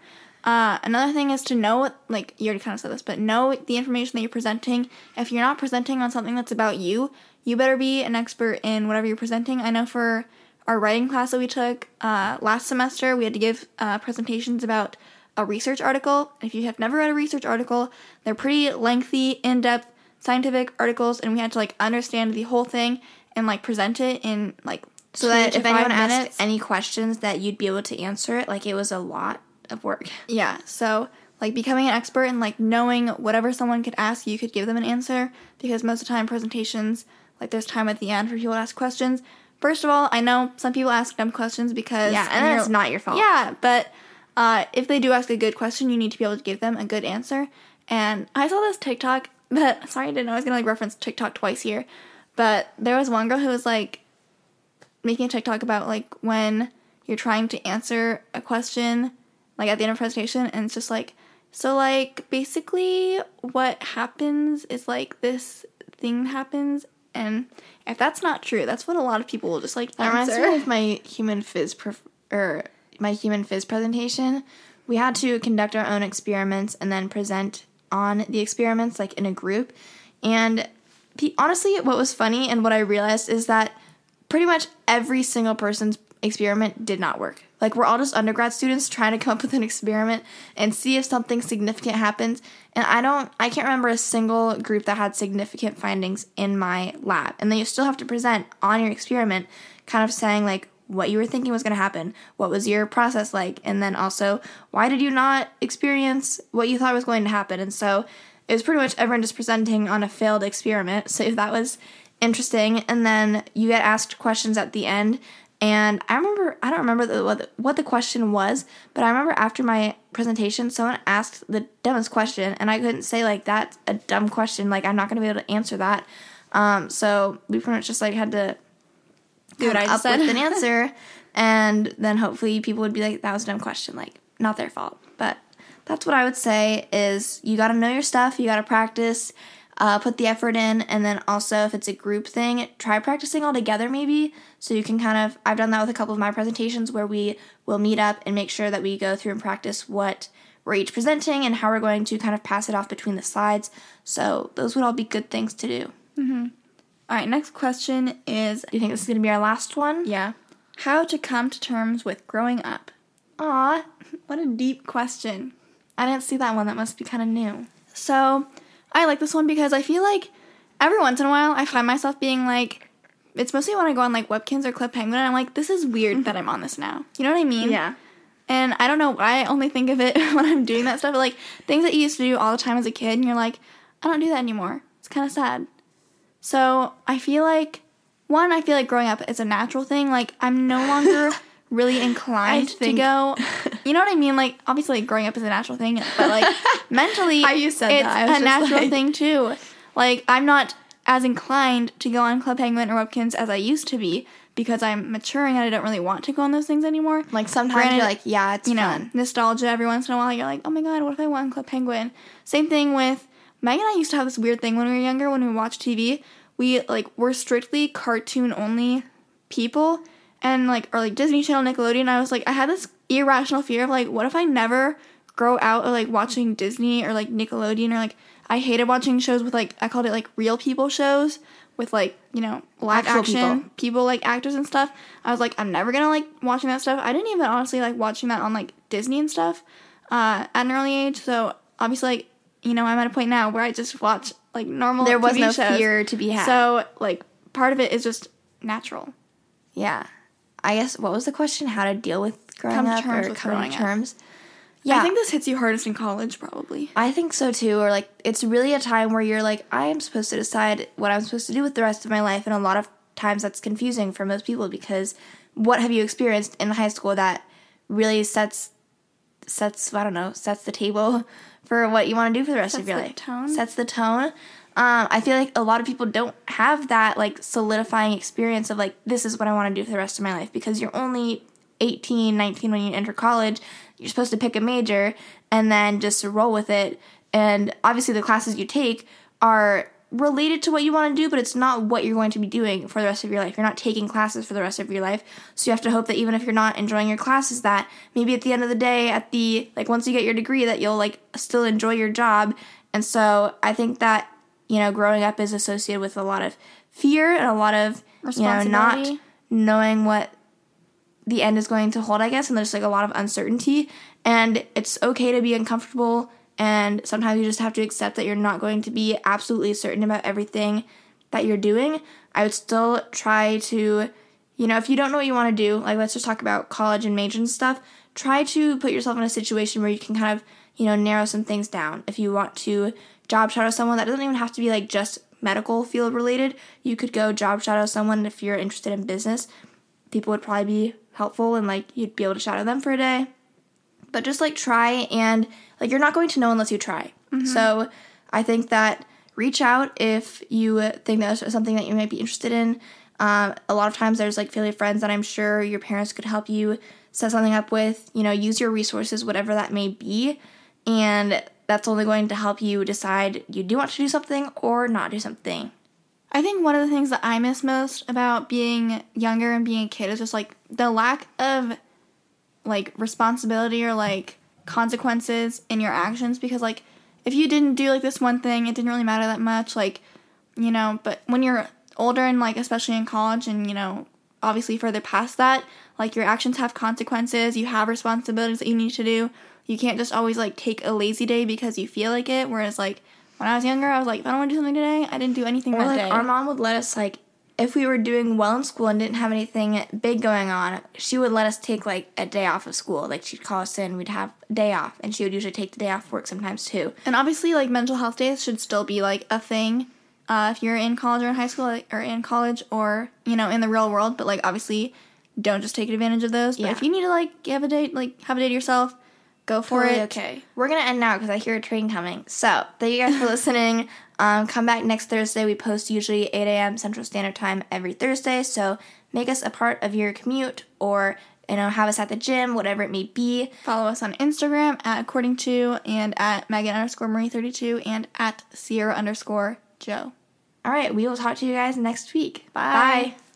Uh, another thing is to know what, like, you already kind of said this, but know the information that you're presenting. If you're not presenting on something that's about you, you better be an expert in whatever you're presenting. I know for our writing class that we took uh, last semester, we had to give uh, presentations about a research article. If you have never read a research article, they're pretty lengthy, in depth, scientific articles, and we had to, like, understand the whole thing and, like, present it in, like, So that if anyone five asked any questions, that you'd be able to answer it. Like it was a lot of work. [laughs] Yeah, so like becoming an expert and like knowing whatever someone could ask, you could give them an answer because most of the time presentations, like there's time at the end for people to ask questions. First of all, I know some people ask dumb questions because Yeah, and it's not your fault. Yeah, but uh, if they do ask a good question, you need to be able to give them a good answer. And I saw this TikTok, [laughs] but sorry, I didn't know I was gonna like reference TikTok twice here. But there was one girl who was like making a TikTok about like when you're trying to answer a question, like at the end of presentation, and it's just like, so like basically what happens is like this thing happens, and if that's not true, that's what a lot of people will just like That reminds answer. me of my human phys prof- or my human phys presentation. We had to conduct our own experiments and then present on the experiments like in a group. And pe- honestly, what was funny and what I realized is that pretty much every single person's experiment did not work. Like we're all just undergrad students trying to come up with an experiment and see if something significant happens. And I don't I can't remember a single group that had significant findings in my lab. And then you still have to present on your experiment kind of saying like what you were thinking was going to happen, what was your process like, and then also why did you not experience what you thought was going to happen. And so it was pretty much everyone just presenting on a failed experiment. So that was interesting. And then you get asked questions at the end. And I remember, I don't remember the, what, the, what the question was, but I remember after my presentation, someone asked the dumbest question, and I couldn't say, like, that's a dumb question. Like, I'm not going to be able to answer that. Um, so we pretty much just, like, had to Do what I up said. with an [laughs] answer, and then hopefully people would be like, "That was a dumb question." Like, not their fault. But that's what I would say is you got to know your stuff. You got to practice, uh, put the effort in, and then also if it's a group thing, try practicing all together maybe. So you can kind of. I've done that with a couple of my presentations where we will meet up and make sure that we go through and practice what we're each presenting and how we're going to kind of pass it off between the slides. So those would all be good things to do. All right, next question is Do you think this is gonna be our last one? yeah, how to come to terms with growing up. Aw, [laughs] What a deep question. I didn't see that one. That must be kind of new. So, I like this one because I feel like every once in a while I find myself being like, it's mostly when I go on like Webkinz or Club Penguin, and I'm like, this is weird mm-hmm. that I'm on this now. You know what I mean? Yeah. And I don't know why I only think of it [laughs] when I'm doing that stuff, but like things that you used to do all the time as a kid, and you're like, I don't do that anymore. It's kind of sad. So I feel like, one, I feel like growing up is a natural thing. Like, I'm no longer [laughs] really [laughs] inclined to go, [laughs] you know what I mean? Like, obviously, growing up is a natural thing, but like, [laughs] mentally, How you said it's that, a natural like- thing too. Like, I'm not as inclined to go on Club Penguin or Webkinz as I used to be because I'm maturing and I don't really want to go on those things anymore Like sometimes Granted, you're like, yeah, it's you know, fun. nostalgia every once in a while. You're like, oh my god, what if I won Club Penguin? Same thing with Meg and I used to have this weird thing when we were younger when we watched TV. We like were strictly cartoon only people and like or like Disney Channel, Nickelodeon. I was like, I had this irrational fear of like, what if I never grow out of like watching Disney or like Nickelodeon or like I hated watching shows with like I called it like real people shows with like you know live Actual action people. people like actors and stuff. I was like, I'm never gonna like watching that stuff. I didn't even honestly like watching that on like Disney and stuff uh, at an early age. So obviously, like you know, I'm at a point now where I just watch like normal. There was TV no shows. fear to be had. So like part of it is just natural. yeah. I guess what was the question? How to deal with growing Come up terms or growing to up. terms? Yeah, I think this hits you hardest in college, probably. I think so too. Or like, it's really a time where you're like, I am supposed to decide what I'm supposed to do with the rest of my life, and a lot of times that's confusing for most people because what have you experienced in high school that really sets sets I don't know sets the table [laughs] for what you want to do for the rest Sets of your the life. tone? Sets the tone. Um, I feel like a lot of people don't have that like solidifying experience of like this is what I want to do for the rest of my life because you're only 18, 19 when you enter college. You're supposed to pick a major and then just roll with it. And obviously the classes you take are related to what you want to do, but it's not what you're going to be doing for the rest of your life. You're not taking classes for the rest of your life. So you have to hope that even if you're not enjoying your classes that maybe at the end of the day at the like once you get your degree that you'll like still enjoy your job. And so I think that you know growing up is associated with a lot of fear and a lot of you know not knowing what the end is going to hold, I guess, and there's like a lot of uncertainty. And it's okay to be uncomfortable, and sometimes you just have to accept that you're not going to be absolutely certain about everything that you're doing. I would still try to, you know, if you don't know what you want to do, like let's just talk about college and majors and stuff, try to put yourself in a situation where you can kind of, you know, narrow some things down. If you want to job shadow someone, that doesn't even have to be like just medical field related. You could go job shadow someone if you're interested in business people would probably be helpful and like you'd be able to shadow them for a day. But just like try and like you're not going to know unless you try. So I think that reach out if you think that's something that you might be interested in. Um, a lot of times there's like family friends that I'm sure your parents could help you set something up with. You know, use your resources, whatever that may be. And that's only going to help you decide you do want to do something or not do something. I think one of the things that I miss most about being younger and being a kid is just like the lack of like responsibility or like consequences in your actions because like if you didn't do like this one thing, it didn't really matter that much like you know, but when you're older and like especially in college and you know, obviously further past that, like your actions have consequences, you have responsibilities that you need to do. You can't just always like take a lazy day because you feel like it whereas like when I was younger, I was like, if I don't want to do something today, I didn't do anything Or that like day. our mom would let us like if we were doing well in school and didn't have anything big going on, she would let us take like a day off of school. Like she'd call us in, we'd have a day off, and she would usually take the day off work sometimes too. And obviously, like mental health days should still be like a thing uh, if you're in college or in high school or in college or you know in the real world. But like obviously, don't just take advantage of those. But Yeah. if you need to like have a date, like have a date yourself, go for Totally it. okay. We're gonna end now because I hear a train coming. So thank you guys for [laughs] listening. Um, come back next Thursday. We post usually 8 a.m. Central Standard Time every Thursday. So make us a part of your commute or you know have us at the gym, whatever it may be. Follow us on Instagram at according to and at Megan underscore Marie thirty two and at Ciera underscore Joe. All right, we will talk to you guys next week. Bye. Bye.